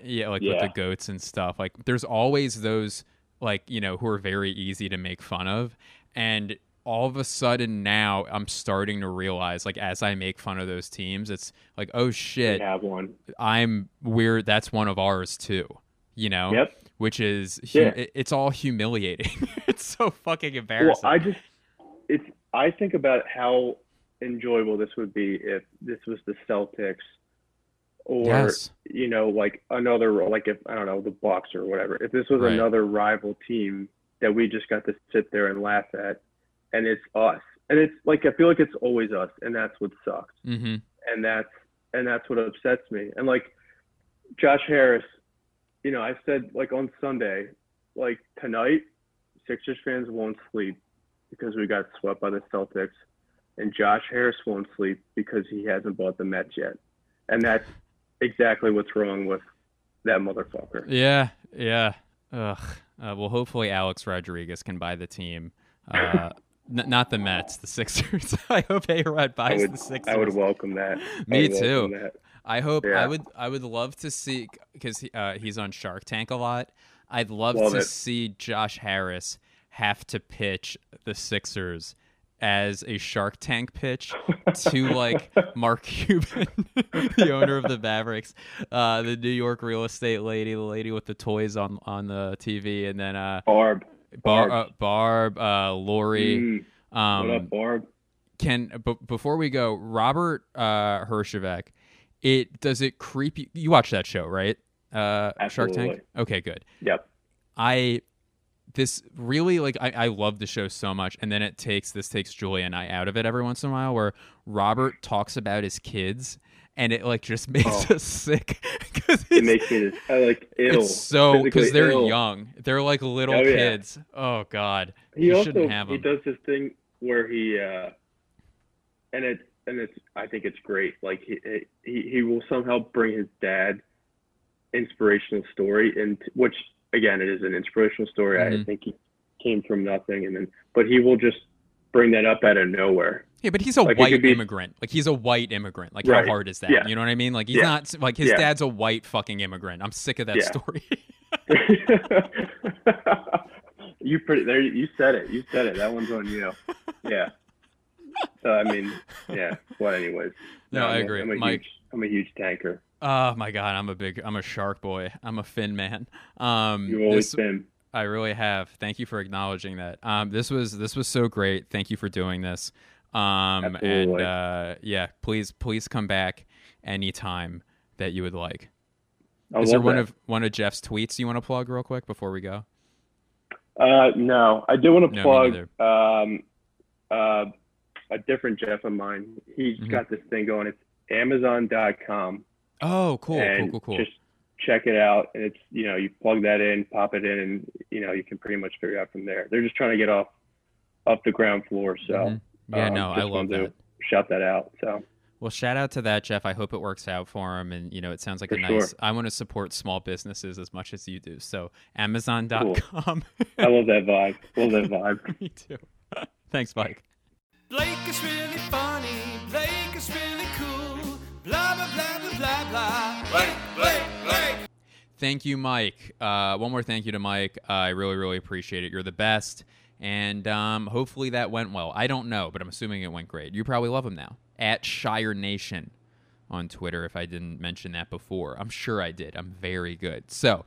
B: yeah, like with the goats and stuff. Like there's always those like, you know, who are very easy to make fun of and all of a sudden now I'm starting to realize like as I make fun of those teams, it's like, oh
C: We
B: shit,
C: have one.
B: I'm weird that's one of ours too. You know?
C: Yep.
B: Which is hu-
C: Yeah.
B: it- it's all humiliating. it's so fucking embarrassing. Well.
C: I just it's I think about how enjoyable this would be if this was the Celtics or
B: yes.
C: you know like another like if I don't know the Bucks or whatever. If this was
B: Right.
C: another rival team that we just got to sit there and laugh at and it's us. And it's like I feel like it's always us and that's what sucks.
B: Mhm.
C: and that's and that's what upsets me. And like Josh Harris, you know, I said like on Sunday, like tonight, Sixers fans won't sleep because we got swept by the Celtics, and Josh Harris won't sleep because he hasn't bought the Mets yet, and that's exactly what's wrong with that motherfucker.
B: Yeah, yeah. Ugh. Uh, well, hopefully Alex Rodriguez can buy the team. Uh, n- not the Mets, the Sixers. I hope A Rod buys
C: would,
B: the Sixers.
C: I would welcome that.
B: Me too.
C: that.
B: I hope I would I would love to see because he, uh, he's on Shark Tank a lot. I'd love,
C: Love
B: to
C: it.
B: see Josh Harris have to pitch the Sixers as a Shark Tank pitch to like Mark Cuban, the owner of the Mavericks, uh, the New York real estate lady, the lady with the toys on on the TV, and then uh,
C: Barb.
B: Bar-
C: Barb.
B: uh, Barb, uh, Lori.
C: Mm, what
B: Um,
C: up, Barb?
B: can b- before we go, Robert uh, Herjavec, it does it creep you? You watch that show, right? Uh, Shark Tank. Okay, good.
C: Yep.
B: I this really like I, I love the show so much, and then it takes this takes Julia and I out of it every once in a while, where Robert talks about his kids, and it like just makes
C: Oh.
B: us sick because
C: It makes me I like ill.
B: it's so because they're
C: ill.
B: young, they're like little
C: Oh, yeah.
B: kids. Oh God,
C: he
B: You
C: also
B: shouldn't have
C: he does this thing where he uh and it and it's I think it's great. Like he he he will somehow bring his dad inspirational story and which again it is an inspirational story. I
B: Mhm.
C: think he came from nothing and then but he will just bring that up out of nowhere.
B: Yeah, but he's a
C: Like,
B: white
C: be-
B: immigrant. Like he's a white immigrant. Like
C: Right.
B: how hard is that?
C: Yeah.
B: You know what I mean? Like he's
C: Yeah.
B: not like his
C: Yeah.
B: dad's a white fucking immigrant. I'm sick of that story.
C: you pretty there you said it. You said it. That one's on you. Yeah. So I mean, yeah. Well, anyways.
B: No, I
C: I'm
B: agree.
C: I'm a
B: Mike-
C: huge, I'm a huge tanker.
B: Oh my god, I'm a big, I'm a shark boy. I'm a fin man. Um,
C: You've always
B: this-
C: been.
B: I really have. Thank you for acknowledging that. Um, this was this was so great. Thank you for doing this. Um, and uh, yeah, please please come back anytime that you would like.
C: I
B: Is there one
C: that.
B: of one of Jeff's tweets you want to plug real quick before we go?
C: Uh, no, I do want to
B: No,
C: plug um, uh, a different Jeff of mine. He's
B: Mhm.
C: got this thing going. It's Amazon.com.
B: Oh, cool, cool,
C: and
B: cool, cool.
C: Just check it out. And it's you know you plug that in, pop it in, and you know you can pretty much figure out from there. They're just trying to get off off the ground floor. So
B: Mhm. Yeah,
C: um,
B: no, I love that.
C: Shout that out. So
B: Well, shout out to that, Jeff. I hope it works out for him. And, you know, it sounds like a nice.
C: sure.
B: I want to support small businesses as much as you do. So, Amazon.com.
C: I love that vibe. Love that vibe.
B: Me too. Thanks, Mike.
A: Blake is really funny. Blake is really cool. Blah blah blah blah blah blah. Blake, Blake, Blake.
B: Thank you, Mike. Uh, one more thank you to Mike. Uh, I really, really appreciate it. You're the best. And um, hopefully that went well. I don't know, but I'm assuming it went great. You probably love him now. At Shire Nation on Twitter, if I didn't mention that before. I'm sure I did. I'm very good. So,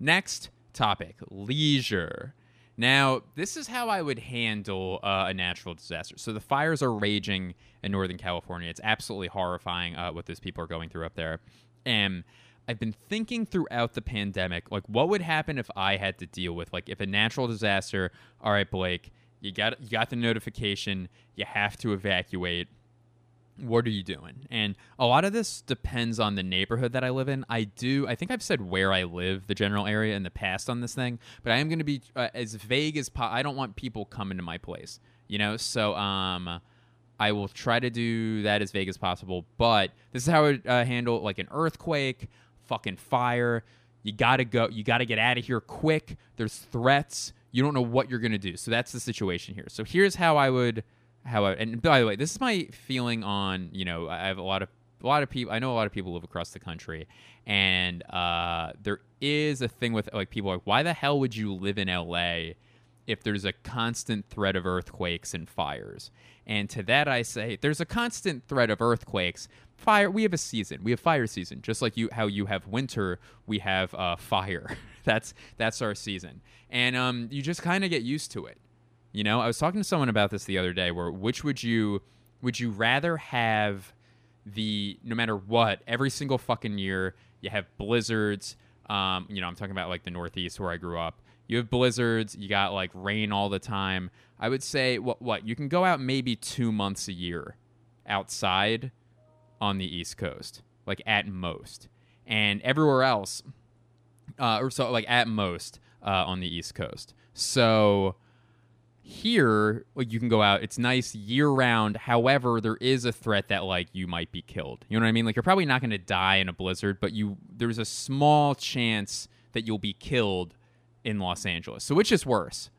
B: next topic leisure. Now, this is how I would handle uh, a natural disaster. So, the fires are raging in Northern California. It's absolutely horrifying uh, what those people are going through up there. And I've been thinking throughout the pandemic, like, what would happen if I had to deal with, like, if a natural disaster, all right, Blake, you got, you got the notification, you have to evacuate what are you doing? And a lot of this depends on the neighborhood that I live in. I do, I think I've said where I live, the general area in the past on this thing, but I am going to be uh, as vague as po- I don't want people coming to my place, you know? So, um, I will try to do that as vague as possible, but this is how I would uh, handle like an earthquake, fucking fire. You gotta go. You gotta get out of here quick. There's threats. You don't know what you're gonna do. So that's the situation here. So here's how I would, how I. And by the way, this is my feeling on. You know, I have a lot of a lot of people. I know a lot of people live across the country, and uh, there is a thing with like people like, why the hell would you live in LA? if there's a constant threat of earthquakes and fires. And to that I say, there's a constant threat of earthquakes. Fire. We have a season. We have fire season, just like you. How you have winter, we have uh, fire. that's that's our season, and um, you just kind of get used to it. You know, I was talking to someone about this the other day. Where which would you would you rather have the no matter what every single fucking year you have blizzards. Um, you know, I'm talking about like the Northeast where I grew up. You have blizzards. You got like rain all the time. I would say what what you can go out maybe two months a year outside on the East Coast, like at most, and everywhere else, uh, or so like at most uh, on the East Coast. So here like you can go out. It's nice year round however there is a threat that like you might be killed. You know what i mean? Like you're probably not going to die in a blizzard but you there's a small chance that you'll be killed in los angeles. So which is worse?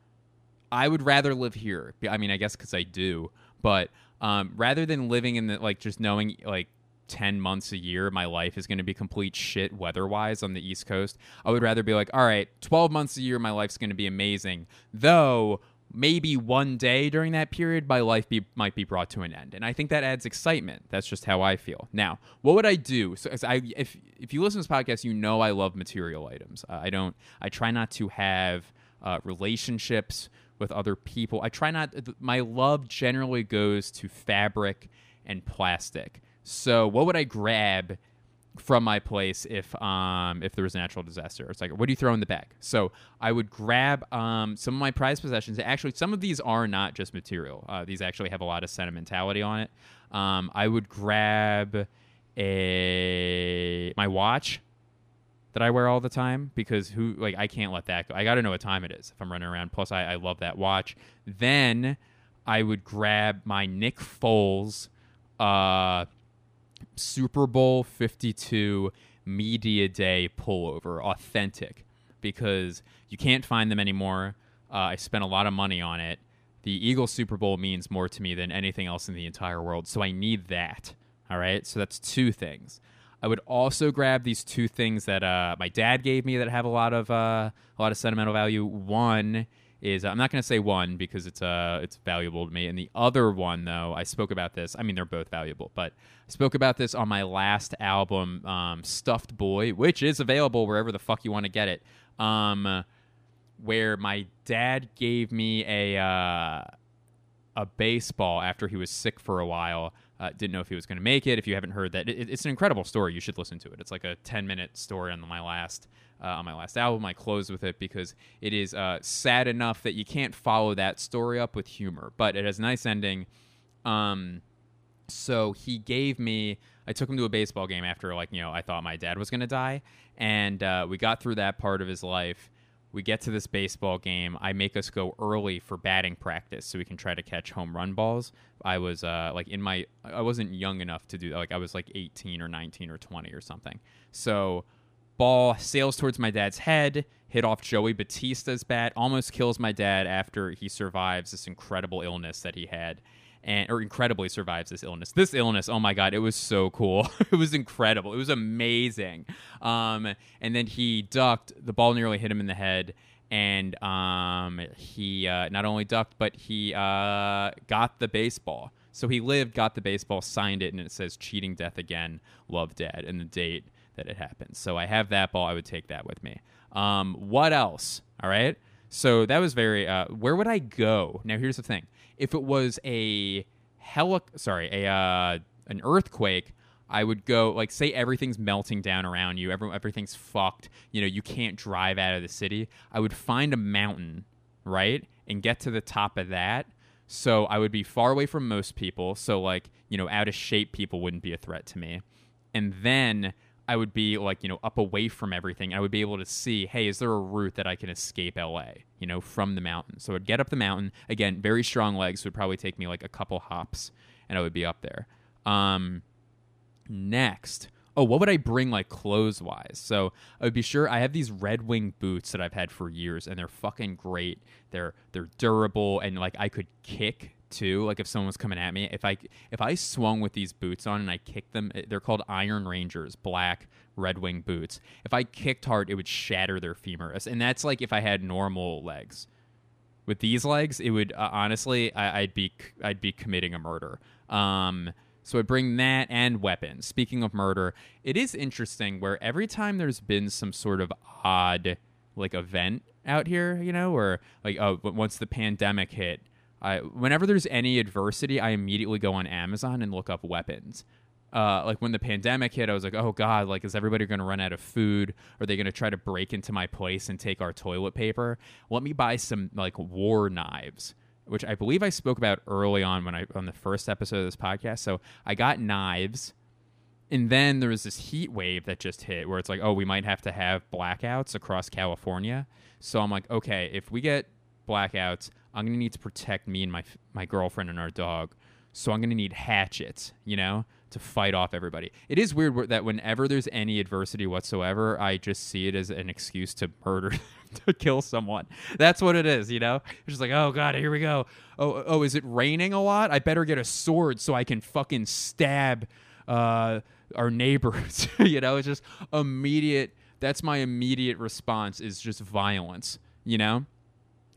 B: I would rather live here. I mean i guess because i do but um, rather than living in the like just knowing like 10 months a year my life is going to be complete shit weather wise on the east coast i would rather be like all right 12 months a year my life's going to be amazing. Though maybe one day during that period my life be, might be brought to an end. And i think that adds excitement. That's just how i feel. Now what would i do? So I, if, if you listen to this podcast you know i love material items. Uh, i don't i try not to have uh, relationships with other people. I try not my love generally goes to fabric and plastic. So what would i grab from my place if um if there was a natural disaster. It's like what do you throw in the bag? So I would grab um some of my prized possessions. Actually, some of these are not just material. Uh, these actually have a lot of sentimentality on it. Um, I would grab a my watch that I wear all the time because who like I can't let that go. I got to know what time it is if I'm running around. Plus, I, I love that watch. Then I would grab my Nick Foles uh, Super Bowl 52 Media Day pullover, authentic, because you can't find them anymore. Uh, I spent a lot of money on it. The Eagles Super Bowl means more to me than anything else in the entire world, so I need that. All right, so that's two things. I would also grab these two things that uh, my dad gave me that have a lot of uh, a lot of sentimental value. One is I'm not going to say one because it's uh it's valuable to me, and the other one though I spoke about this. I mean they're both valuable, but I spoke about this on my last album, um, Stuffed Boy, which is available wherever the fuck you want to get it. Um, where my dad gave me a uh, a baseball after he was sick for a while. Uh, didn't know if he was going to make it. If you haven't heard that, it, it's an incredible story. You should listen to it. It's like a ten minute story on my last uh, on my last album. I close with it because it is uh, sad enough that you can't follow that story up with humor, but it has a nice ending. Um, so he gave me. I took him to a baseball game after like you know I thought my dad was going to die, and uh, we got through that part of his life. We get to this baseball game. I make us go early for batting practice so we can try to catch home run balls. I was uh, like in my, I wasn't young enough to do that. Like I was like 18 or 19 or 20 or something. So ball sails towards my dad's head, hit off Joey Batista's bat, almost kills my dad after he survives this incredible illness that he had. And, or incredibly survives this illness. This illness, oh my god, it was so cool. it was incredible. It was amazing. Um, and then he ducked. The ball nearly hit him in the head, and um, he uh, not only ducked, but he uh, got the baseball. So he lived, got the baseball, signed it, and it says "cheating death again, love dad," and the date that it happened. So I have that ball. I would take that with me. Um, what else? All right. So that was very. Uh, where would I go? Now here's the thing. If it was a heli- sorry, a uh, an earthquake, I would go like say everything's melting down around you, every, everything's fucked. You know, you can't drive out of the city. I would find a mountain, right, and get to the top of that. So I would be far away from most people. So like you know, out of shape people wouldn't be a threat to me. And then I would be like, you know, up away from everything. I would be able to see, hey, is there a route that I can escape LA, you know, from the mountain? So I'd get up the mountain. Again, very strong legs would probably take me like a couple hops and I would be up there. Um, next, oh, what would I bring like clothes wise? So I would be sure I have these Red Wing boots that I've had for years and they're fucking great. They're they're durable and like I could kick too. Like if someone was coming at me, if I if I swung with these boots on and I kicked them, they're called Iron Rangers, black Red Wing boots. If I kicked hard, it would shatter their femurs, and that's like if I had normal legs. With these legs, it would uh, honestly, I, I'd be I'd be committing a murder. Um, so I bring that and weapons. Speaking of murder, it is interesting where every time there's been some sort of odd like event out here, you know, or like oh, once the pandemic hit, I whenever there's any adversity, I immediately go on Amazon and look up weapons. Uh, like when the pandemic hit, I was like, oh god, like is everybody going to run out of food? Are they going to try to break into my place and take our toilet paper? Let me buy some like war knives, which I believe I spoke about early on when I on the first episode of this podcast. So I got knives. And then there was this heat wave that just hit where it's like, oh, we might have to have blackouts across California. So I'm like, okay, if we get blackouts, I'm gonna need to protect me and my my girlfriend and our dog. So I'm gonna need hatchets, you know, to fight off everybody. It is weird that whenever there's any adversity whatsoever, I just see it as an excuse to murder, to kill someone. That's what it is, you know. It's just like, oh god, here we go. Oh, oh, is it raining a lot? I better get a sword so I can fucking stab uh, our neighbors. you know, it's just immediate. That's my immediate response is just violence. You know.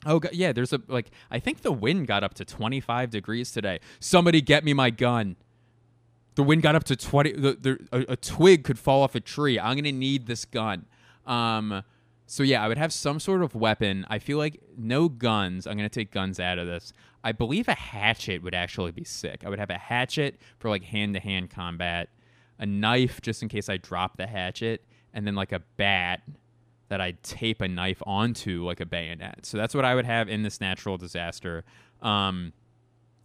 B: Oh god, yeah. There's a like. I think the wind got up to 25 degrees today. Somebody get me my gun. The wind got up to 20. The, the, a, a twig could fall off a tree. I'm gonna need this gun. Um. So yeah, I would have some sort of weapon. I feel like no guns. I'm gonna take guns out of this. I believe a hatchet would actually be sick. I would have a hatchet for like hand to hand combat, a knife just in case I drop the hatchet, and then like a bat that I'd tape a knife onto like a bayonet. So that's what I would have in this natural disaster. Um,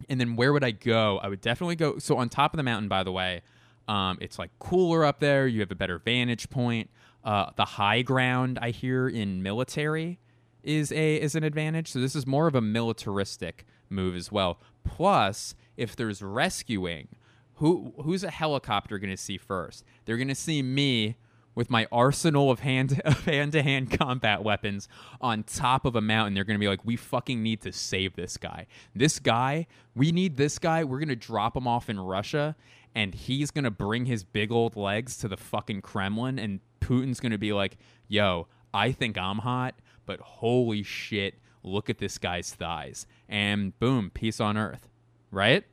B: and then where would I go? I would definitely go. So on top of the mountain, by the way, um, it's like cooler up there. You have a better vantage point. Uh, the high ground I hear in military is a is an advantage. So this is more of a militaristic move as well. Plus, if there's rescuing, who who's a helicopter going to see first? They're going to see me with my arsenal of hand of hand to hand combat weapons on top of a mountain. They're going to be like, we fucking need to save this guy. This guy, we need this guy. We're going to drop him off in Russia, and he's to bring his big old legs to the fucking Kremlin, and Putin's to be like, yo, I think I'm hot. but holy shit, look at this guy's thighs. And boom, peace on earth. Right?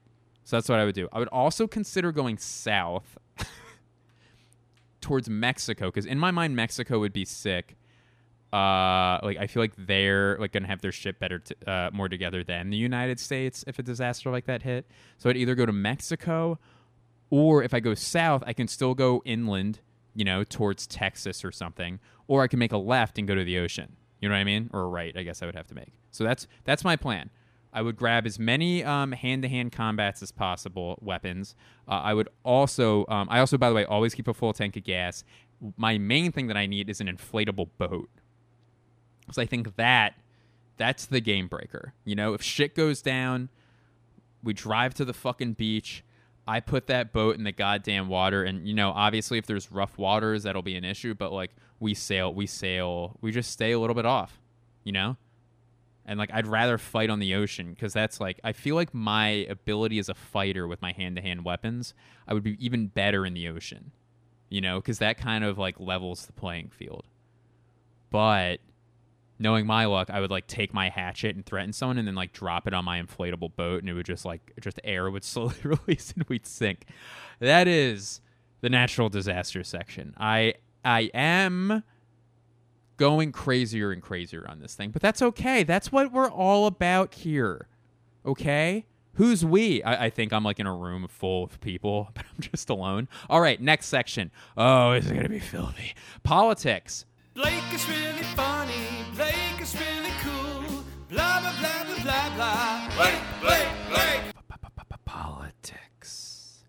B: So that's what I would do. I would also consider going south towards Mexico because in my mind Mexico would be sick. Uh, like I feel like they're like gonna have their shit better, t- uh, more together than the United States if a disaster like that hit. So I'd either go to Mexico, or if I go south, I can still go inland, you know, towards Texas or something, or I can make a left and go to the ocean. You know what I mean? Or a right, I guess I would have to make. So that's that's my plan. I would grab as many um, hand-to-hand combats as possible, weapons. Uh, I would also, um, I also, by the way, always keep a full tank of gas. My main thing that I need is an inflatable boat, because I think that that's the game breaker. You know, if shit goes down, we drive to the fucking beach. I put that boat in the goddamn water, and you know, obviously, if there's rough waters, that'll be an issue. But like, we sail, we sail, we just stay a little bit off. You know and like I'd rather fight on the ocean because that's like I feel like my ability as a fighter with my hand to hand weapons, I would be even better in the ocean, you know, because that kind of like levels the playing field. But knowing my luck, I would like take my hatchet and threaten someone, and then like drop it on my inflatable boat, and it would just like just air would slowly release and we'd sink. That is the natural disaster section. I I am going crazier and crazier on this thing, but that's okay. That's what we're all about here. Okay? Who's we? I, I think I'm like in a room full of people, but I'm just alone. All right, next section. Oh, is it going to be filthy? Politics.
A: Blake is really funny. Blake is really cool. Blah blah blah blah blah blah. Blake, Blake, Blake.
B: Politics.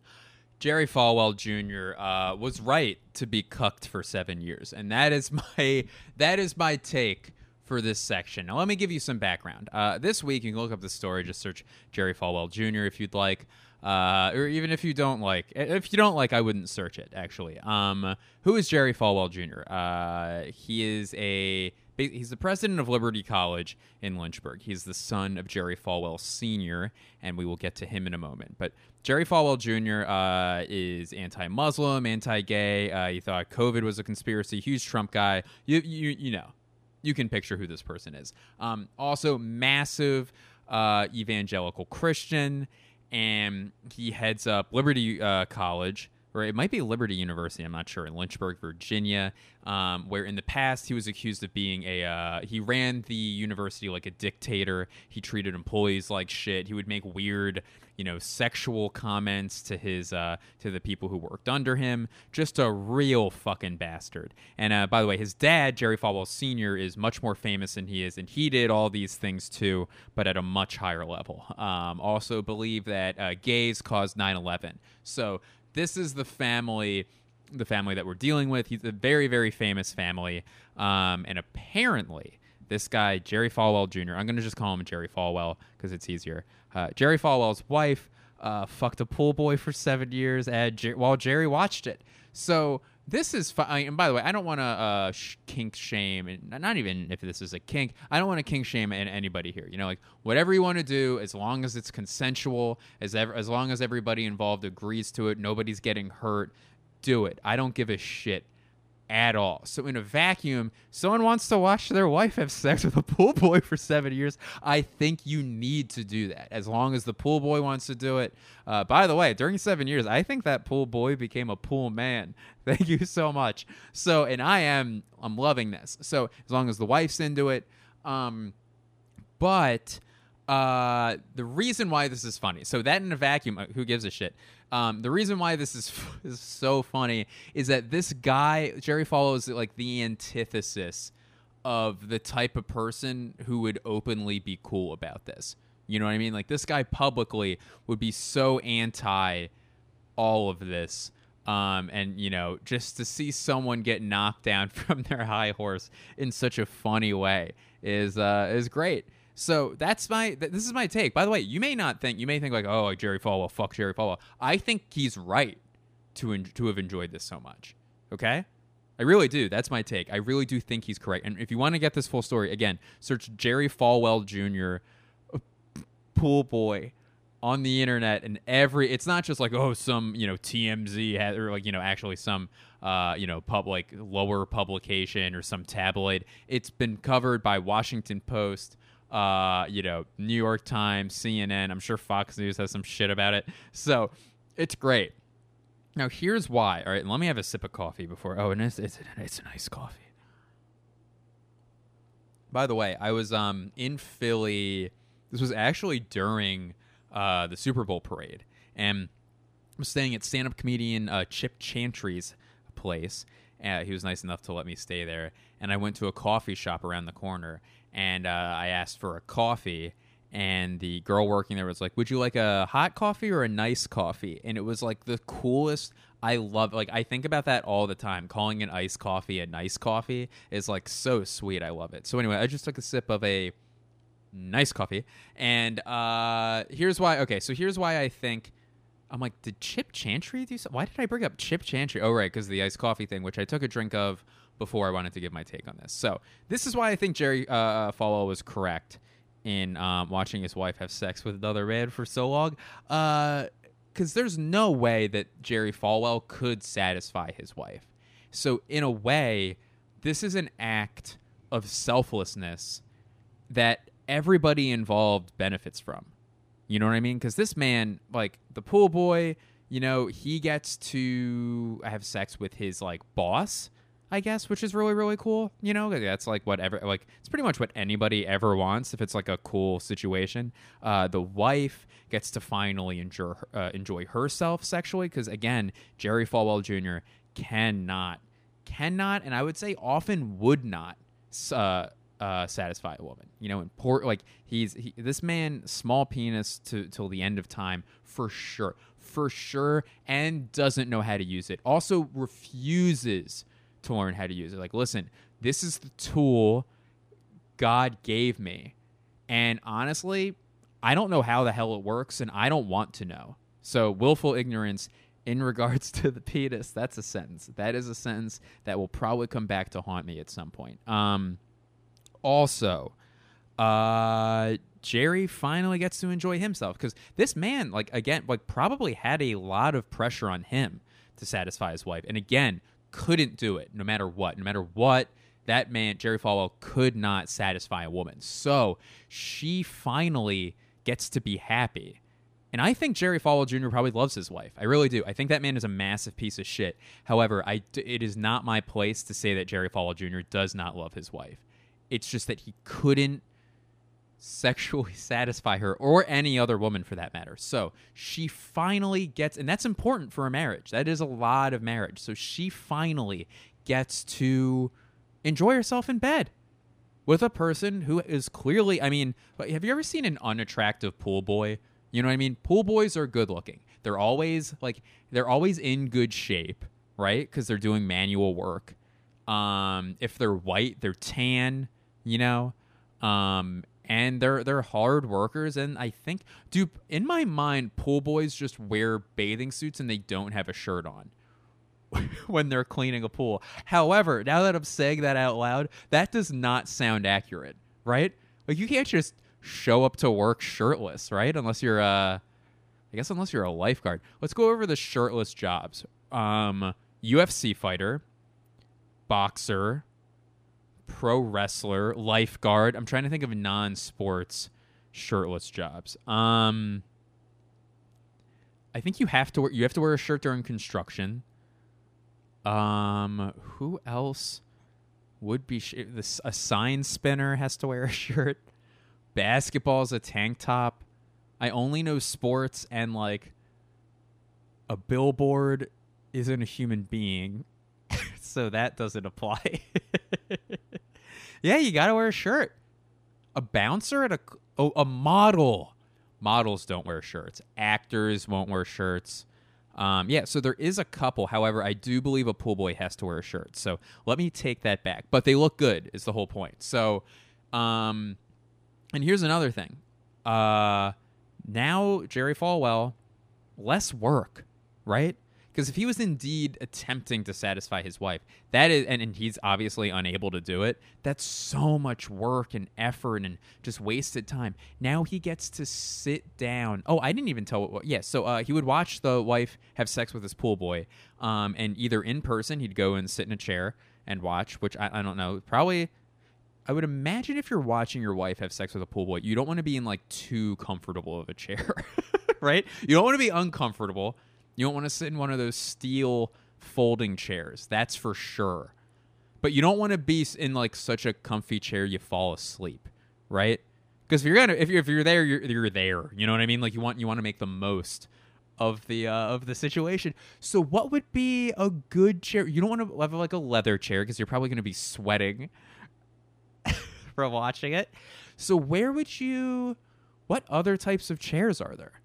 B: Jerry Falwell Jr. Uh, was right to be cucked for seven years, and that is my that is my take for this section. Now, let me give you some background. Uh, this week, you can look up the story. Just search Jerry Falwell Jr. if you'd like, uh, or even if you don't like. If you don't like, I wouldn't search it. Actually, um, who is Jerry Falwell Jr.? Uh, he is a he's the president of Liberty College in Lynchburg. He's the son of Jerry Falwell Sr., and we will get to him in a moment. But Jerry Falwell Jr. Uh, is anti-Muslim, anti-gay. Uh, he thought COVID was a conspiracy. Huge Trump guy. You you you know, you can picture who this person is. Um, also, massive uh, evangelical Christian, and he heads up Liberty uh, College or it might be Liberty University, I'm not sure, in Lynchburg, Virginia, um, where in the past he was accused of being a, uh, he ran the university like a dictator. He treated employees like shit. He would make weird, you know, sexual comments to his, uh, to the people who worked under him. Just a real fucking bastard. And uh, by the way, his dad, Jerry Falwell Sr., is much more famous than he is, and he did all these things too, but at a much higher level. Um, also believe that uh, gays caused 9 11. So, this is the family the family that we're dealing with. He's a very very famous family. Um, and apparently this guy jerry falwell jr i'm going to just call him jerry falwell because it's easier. Uh, jerry falwell's wife uh, fucked a pool boy for seven years Jer- while jerry watched it. So this is fine. And by the way, I don't want to uh, sh- kink shame, and not even if this is a kink. I don't want to kink shame an- anybody here. You know, like whatever you want to do, as long as it's consensual, as ever, as long as everybody involved agrees to it, nobody's getting hurt. Do it. I don't give a shit at all. So in a vacuum, someone wants to watch their wife have sex with a pool boy for seven years. I think you need to do that as long as the pool boy wants to do it. Uh, by the way, during seven years, I think that pool boy became a pool man. Thank you so much. So, and I am, I'm loving this. So as long as the wife's into it, um, but uh, the reason why this is funny. So that in a vacuum, uh, who gives a shit? Um, the reason why this is, is so funny is that this guy Jerry Falwell's like the antithesis of the type of person who would openly be cool about this. You know what I mean? Like this guy publicly would be so anti all of this. Um, and you know, just to see someone get knocked down from their high horse in such a funny way is uh, is great. So that's my th- this is my take. By the way, you may not think you may think like, oh, Jerry Falwell, fuck Jerry Falwell. I think he's right to en- to have enjoyed this so much. Okay, I really do. That's my take. I really do think he's correct. And if you want to get this full story, again, search Jerry Falwell Jr. pool boy on the internet and every it's not just like oh some you know TMZ or like you know actually some uh you know public lower publication or some tabloid it's been covered by Washington Post uh you know New York Times CNN I'm sure Fox News has some shit about it. So it's great. Now here's why all right? Let me have a sip of coffee before oh and it's it's, it's a nice coffee. By the way I was um in Philly this was actually during uh, the Super Bowl parade, and I was staying at stand-up comedian uh, Chip Chantry's place. Uh, he was nice enough to let me stay there, and I went to a coffee shop around the corner, and uh, I asked for a coffee. And the girl working there was like, "Would you like a hot coffee or a nice coffee?" And it was like the coolest. I love like I think about that all the time. Calling an iced coffee a nice coffee is like so sweet. I love it. So anyway, I just took a sip of a nice coffee. And uh, here's why. Okay, so here's why I think. I'm like, did Chip Chantry do something? Why did I bring up Chip Chantry? Oh, right, because the iced coffee thing, which I took a drink of before I wanted to give my take on this. So this is why I think Jerry uh, Falwell was correct in um, watching his wife have sex with another man for so long. Because uh, there's no way that Jerry Falwell could satisfy his wife. So in a way, this is an act of selflessness that everybody involved benefits from. You know what I mean? Because this man, like the pool boy, you know, he gets to have sex with his like boss, I guess, which is really really cool. You know, that's like whatever, like it's pretty much what anybody ever wants if it's like a cool situation. Uh, the wife gets to finally enjoy uh, enjoy herself sexually because again, Jerry Falwell Jr. cannot, cannot, and I would say often would not. Uh, uh, satisfy a woman. You know, important like he's he, this man, small penis to till the end of time for sure, for sure, and doesn't know how to use it. Also refuses to learn how to use it. Like, listen, this is the tool God gave me, and honestly, I don't know how the hell it works, and I don't want to know. So willful ignorance in regards to the penis that's a sentence that is a sentence that will probably come back to haunt me at some point um also, uh, Jerry finally gets to enjoy himself because this man, like again, like probably had a lot of pressure on him to satisfy his wife, and again, couldn't do it no matter what. No matter what, that man, Jerry Falwell, could not satisfy a woman. So she finally gets to be happy. And I think Jerry Falwell Jr. probably loves his wife. I really do. I think that man is a massive piece of shit. However, I, it is not my place to say that Jerry Falwell Jr. does not love his wife. It's just that he couldn't sexually satisfy her or any other woman for that matter. So she finally gets, and that's important for a marriage. That is a lot of marriage. So she finally gets to enjoy herself in bed with a person who is clearly, I mean, have you ever seen an unattractive pool boy? You know what I mean? Pool boys are good looking. They're always like, they're always in good shape, right? Because they're doing manual work. Um, if they're white, they're tan you know, um, and they're they're hard workers. And I think, do in my mind, pool boys just wear bathing suits and they don't have a shirt on when they're cleaning a pool. However, now that I'm saying that out loud, that does not sound accurate, right? Like you can't just show up to work shirtless, right? Unless you're uh I guess unless you're a lifeguard. Let's go over the shirtless jobs. Um UFC fighter, boxer, pro wrestler, lifeguard. I'm trying to think of non-sports shirtless jobs. Um, I think you have to wear, you have to wear a shirt during construction. Um, who else would be sh- this? A sign spinner has to wear a shirt. Basketball's a tank top. I only know sports and like a billboard isn't a human being, so that doesn't apply. Yeah, you got to wear a shirt. A bouncer at a oh, a model. Models don't wear shirts. Actors won't wear shirts. Um, yeah, so there is a couple. However, I do believe a pool boy has to wear a shirt. So let me take that back. But they look good is the whole point. So, um, and here's another thing. Uh, now Jerry Falwell, less work, right? Because if he was indeed attempting to satisfy his wife, that is, and, and he's obviously unable to do it, that's so much work and effort and just wasted time. Now he gets to sit down. Oh, I didn't even tell what, yeah, so uh, he would watch the wife have sex with his pool boy. Um, and either in person, he'd go and sit in a chair and watch, which I, I don't know, probably. I would imagine if you're watching your wife have sex with a pool boy, you don't want to be in like too comfortable of a chair, right? You don't want to be uncomfortable. You don't want to sit in one of those steel folding chairs. That's for sure. But you don't want to be in like such a comfy chair you fall asleep, right? Because if you're gonna if you're, if you're there, you're, you're there. You know what I mean? Like you want you want to make the most of the uh, of the situation. So what would be a good chair? You don't want to have like a leather chair because you're probably going to be sweating from watching it. So where would you? What other types of chairs are there?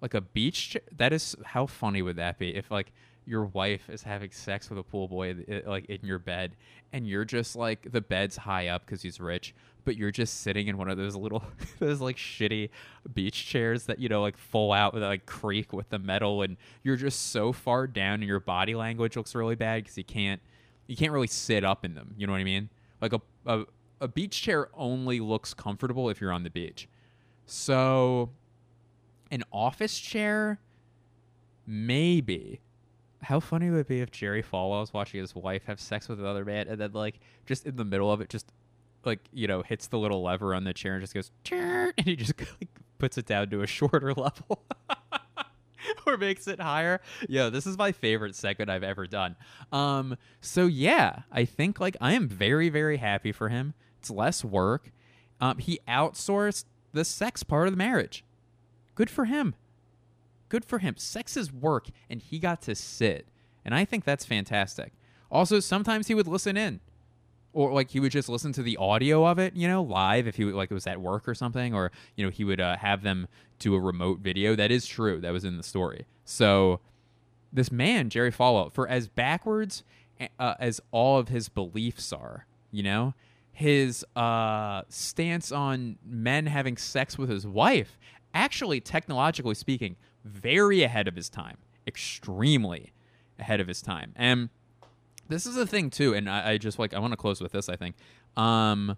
B: Like a beach? That is how funny would that be if like your wife is having sex with a pool boy like in your bed and you're just like the bed's high up because he's rich but you're just sitting in one of those little those like shitty beach chairs that you know like full out with like creak with the metal and you're just so far down and your body language looks really bad because you can't you can't really sit up in them you know what i mean like a, a a beach chair only looks comfortable if you're on the beach so an office chair maybe how funny would it be if Jerry Falwell was watching his wife have sex with another man and then like just in the middle of it just like you know hits the little lever on the chair and just goes and he just like puts it down to a shorter level or makes it higher. Yo, this is my favorite segment I've ever done. Um so yeah, I think like I am very very happy for him. It's less work. Um he outsourced the sex part of the marriage. Good for him good for him. Sex is work, and he got to sit, and I think that's fantastic. Also, sometimes he would listen in, or like he would just listen to the audio of it, you know, live if he like it was at work or something, or you know he would uh, have them do a remote video. That is true. That was in the story. So this man, Jerry Falwell, for as backwards uh, as all of his beliefs are, you know, his uh, stance on men having sex with his wife, actually, technologically speaking, very ahead of his time, extremely ahead of his time. And this is the thing too, and I, I just like I want to close with this. I think. Um,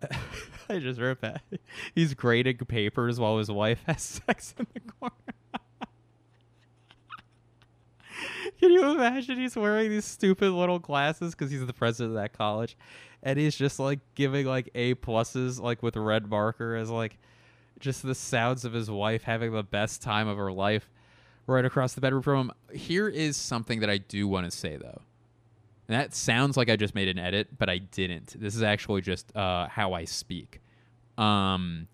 B: I just wrote that he's grading papers while his wife has sex in the corner. Can you imagine he's wearing these stupid little glasses because he's the president of that college, and he's just like giving like A pluses like with red marker as like just the sounds of his wife having the best time of her life right across the bedroom from him. Here is something that I do want to say though. And that sounds like I just made an edit, but I didn't. This is actually just uh, how I speak. Um,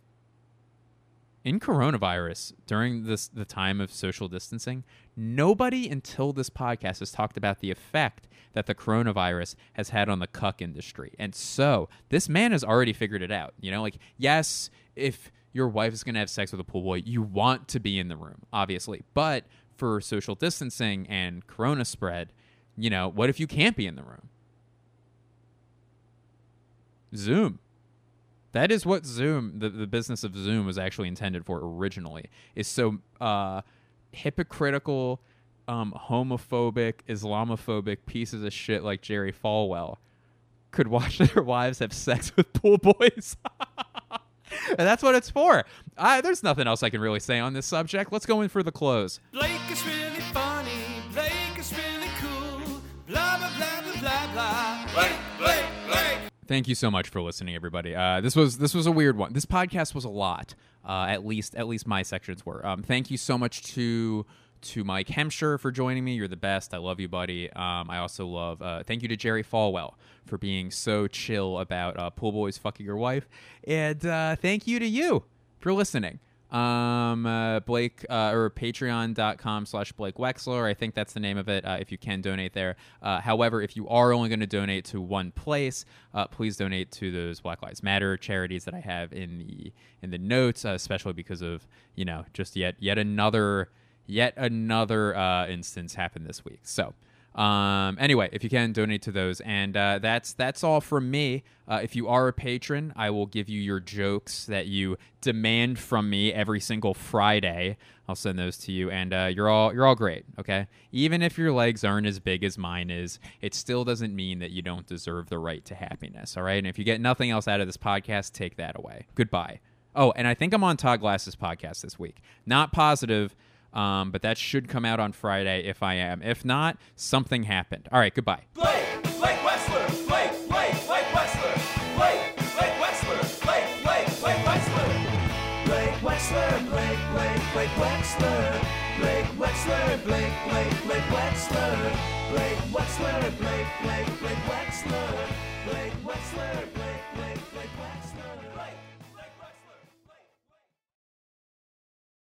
B: in coronavirus, during this the time of social distancing, nobody until this podcast has talked about the effect that the coronavirus has had on the cuck industry. And so this man has already figured it out. You know, like yes, if your wife is going to have sex with a pool boy, you want to be in the room, obviously. But for social distancing and corona spread, you know, what if you can't be in the room? Zoom. That is what Zoom, the, the business of Zoom, was actually intended for originally. Is so uh, hypocritical, um, homophobic, Islamophobic pieces of shit like Jerry Falwell could watch their wives have sex with pool boys. and that's what it's for. I, there's nothing else I can really say on this subject. Let's go in for the close.
A: Blake is really funny. Blake is really cool. Blah blah blah blah blah blah. Blake, Blake, Blake.
B: Thank you so much for listening, everybody. Uh, this was this was a weird one. This podcast was a lot. Uh, at least at least my sections were. Um, thank you so much to to Mike Hemsher for joining me. You're the best. I love you, buddy. Um, I also love. Uh, thank you to Jerry Falwell for being so chill about uh, pool boys fucking your wife, and uh, thank you to you for listening. Um, uh, Blake uh, or patreon.com slash Blake Wexler. I think that's the name of it. Uh, if you can donate there. However, if you are only going to donate to one place, please donate to those Black Lives Matter charities that I have in the in the notes, especially because of you know just yet yet another yet another uh, instance happened this week. So. Um, anyway, if you can donate to those, and uh, that's that's all from me. Uh, if you are a patron, I will give you your jokes that you demand from me every single Friday. I'll send those to you, and uh, you're all you're all great. Okay, even if your legs aren't as big as mine is, it still doesn't mean that you don't deserve the right to happiness. All right, and if you get nothing else out of this podcast, take that away. Goodbye. Oh, and I think I'm on Todd Glass's podcast this week. Not positive. Um, but that should come out on Friday if I am. If not, something happened. All right, goodbye.
A: Blake, Blake Wexler, Blake, Blake, Blake Wexler, Blake, Blake Wexler, Blake, Blake, Blake Wexler, Blake Wexler, Blake, Blake, Blake Wexler, Blake Wexler, Blake, Blake, Blake Wexler, Blake Wexler, Blake, Blake, Blake Wexler, Blake Blake.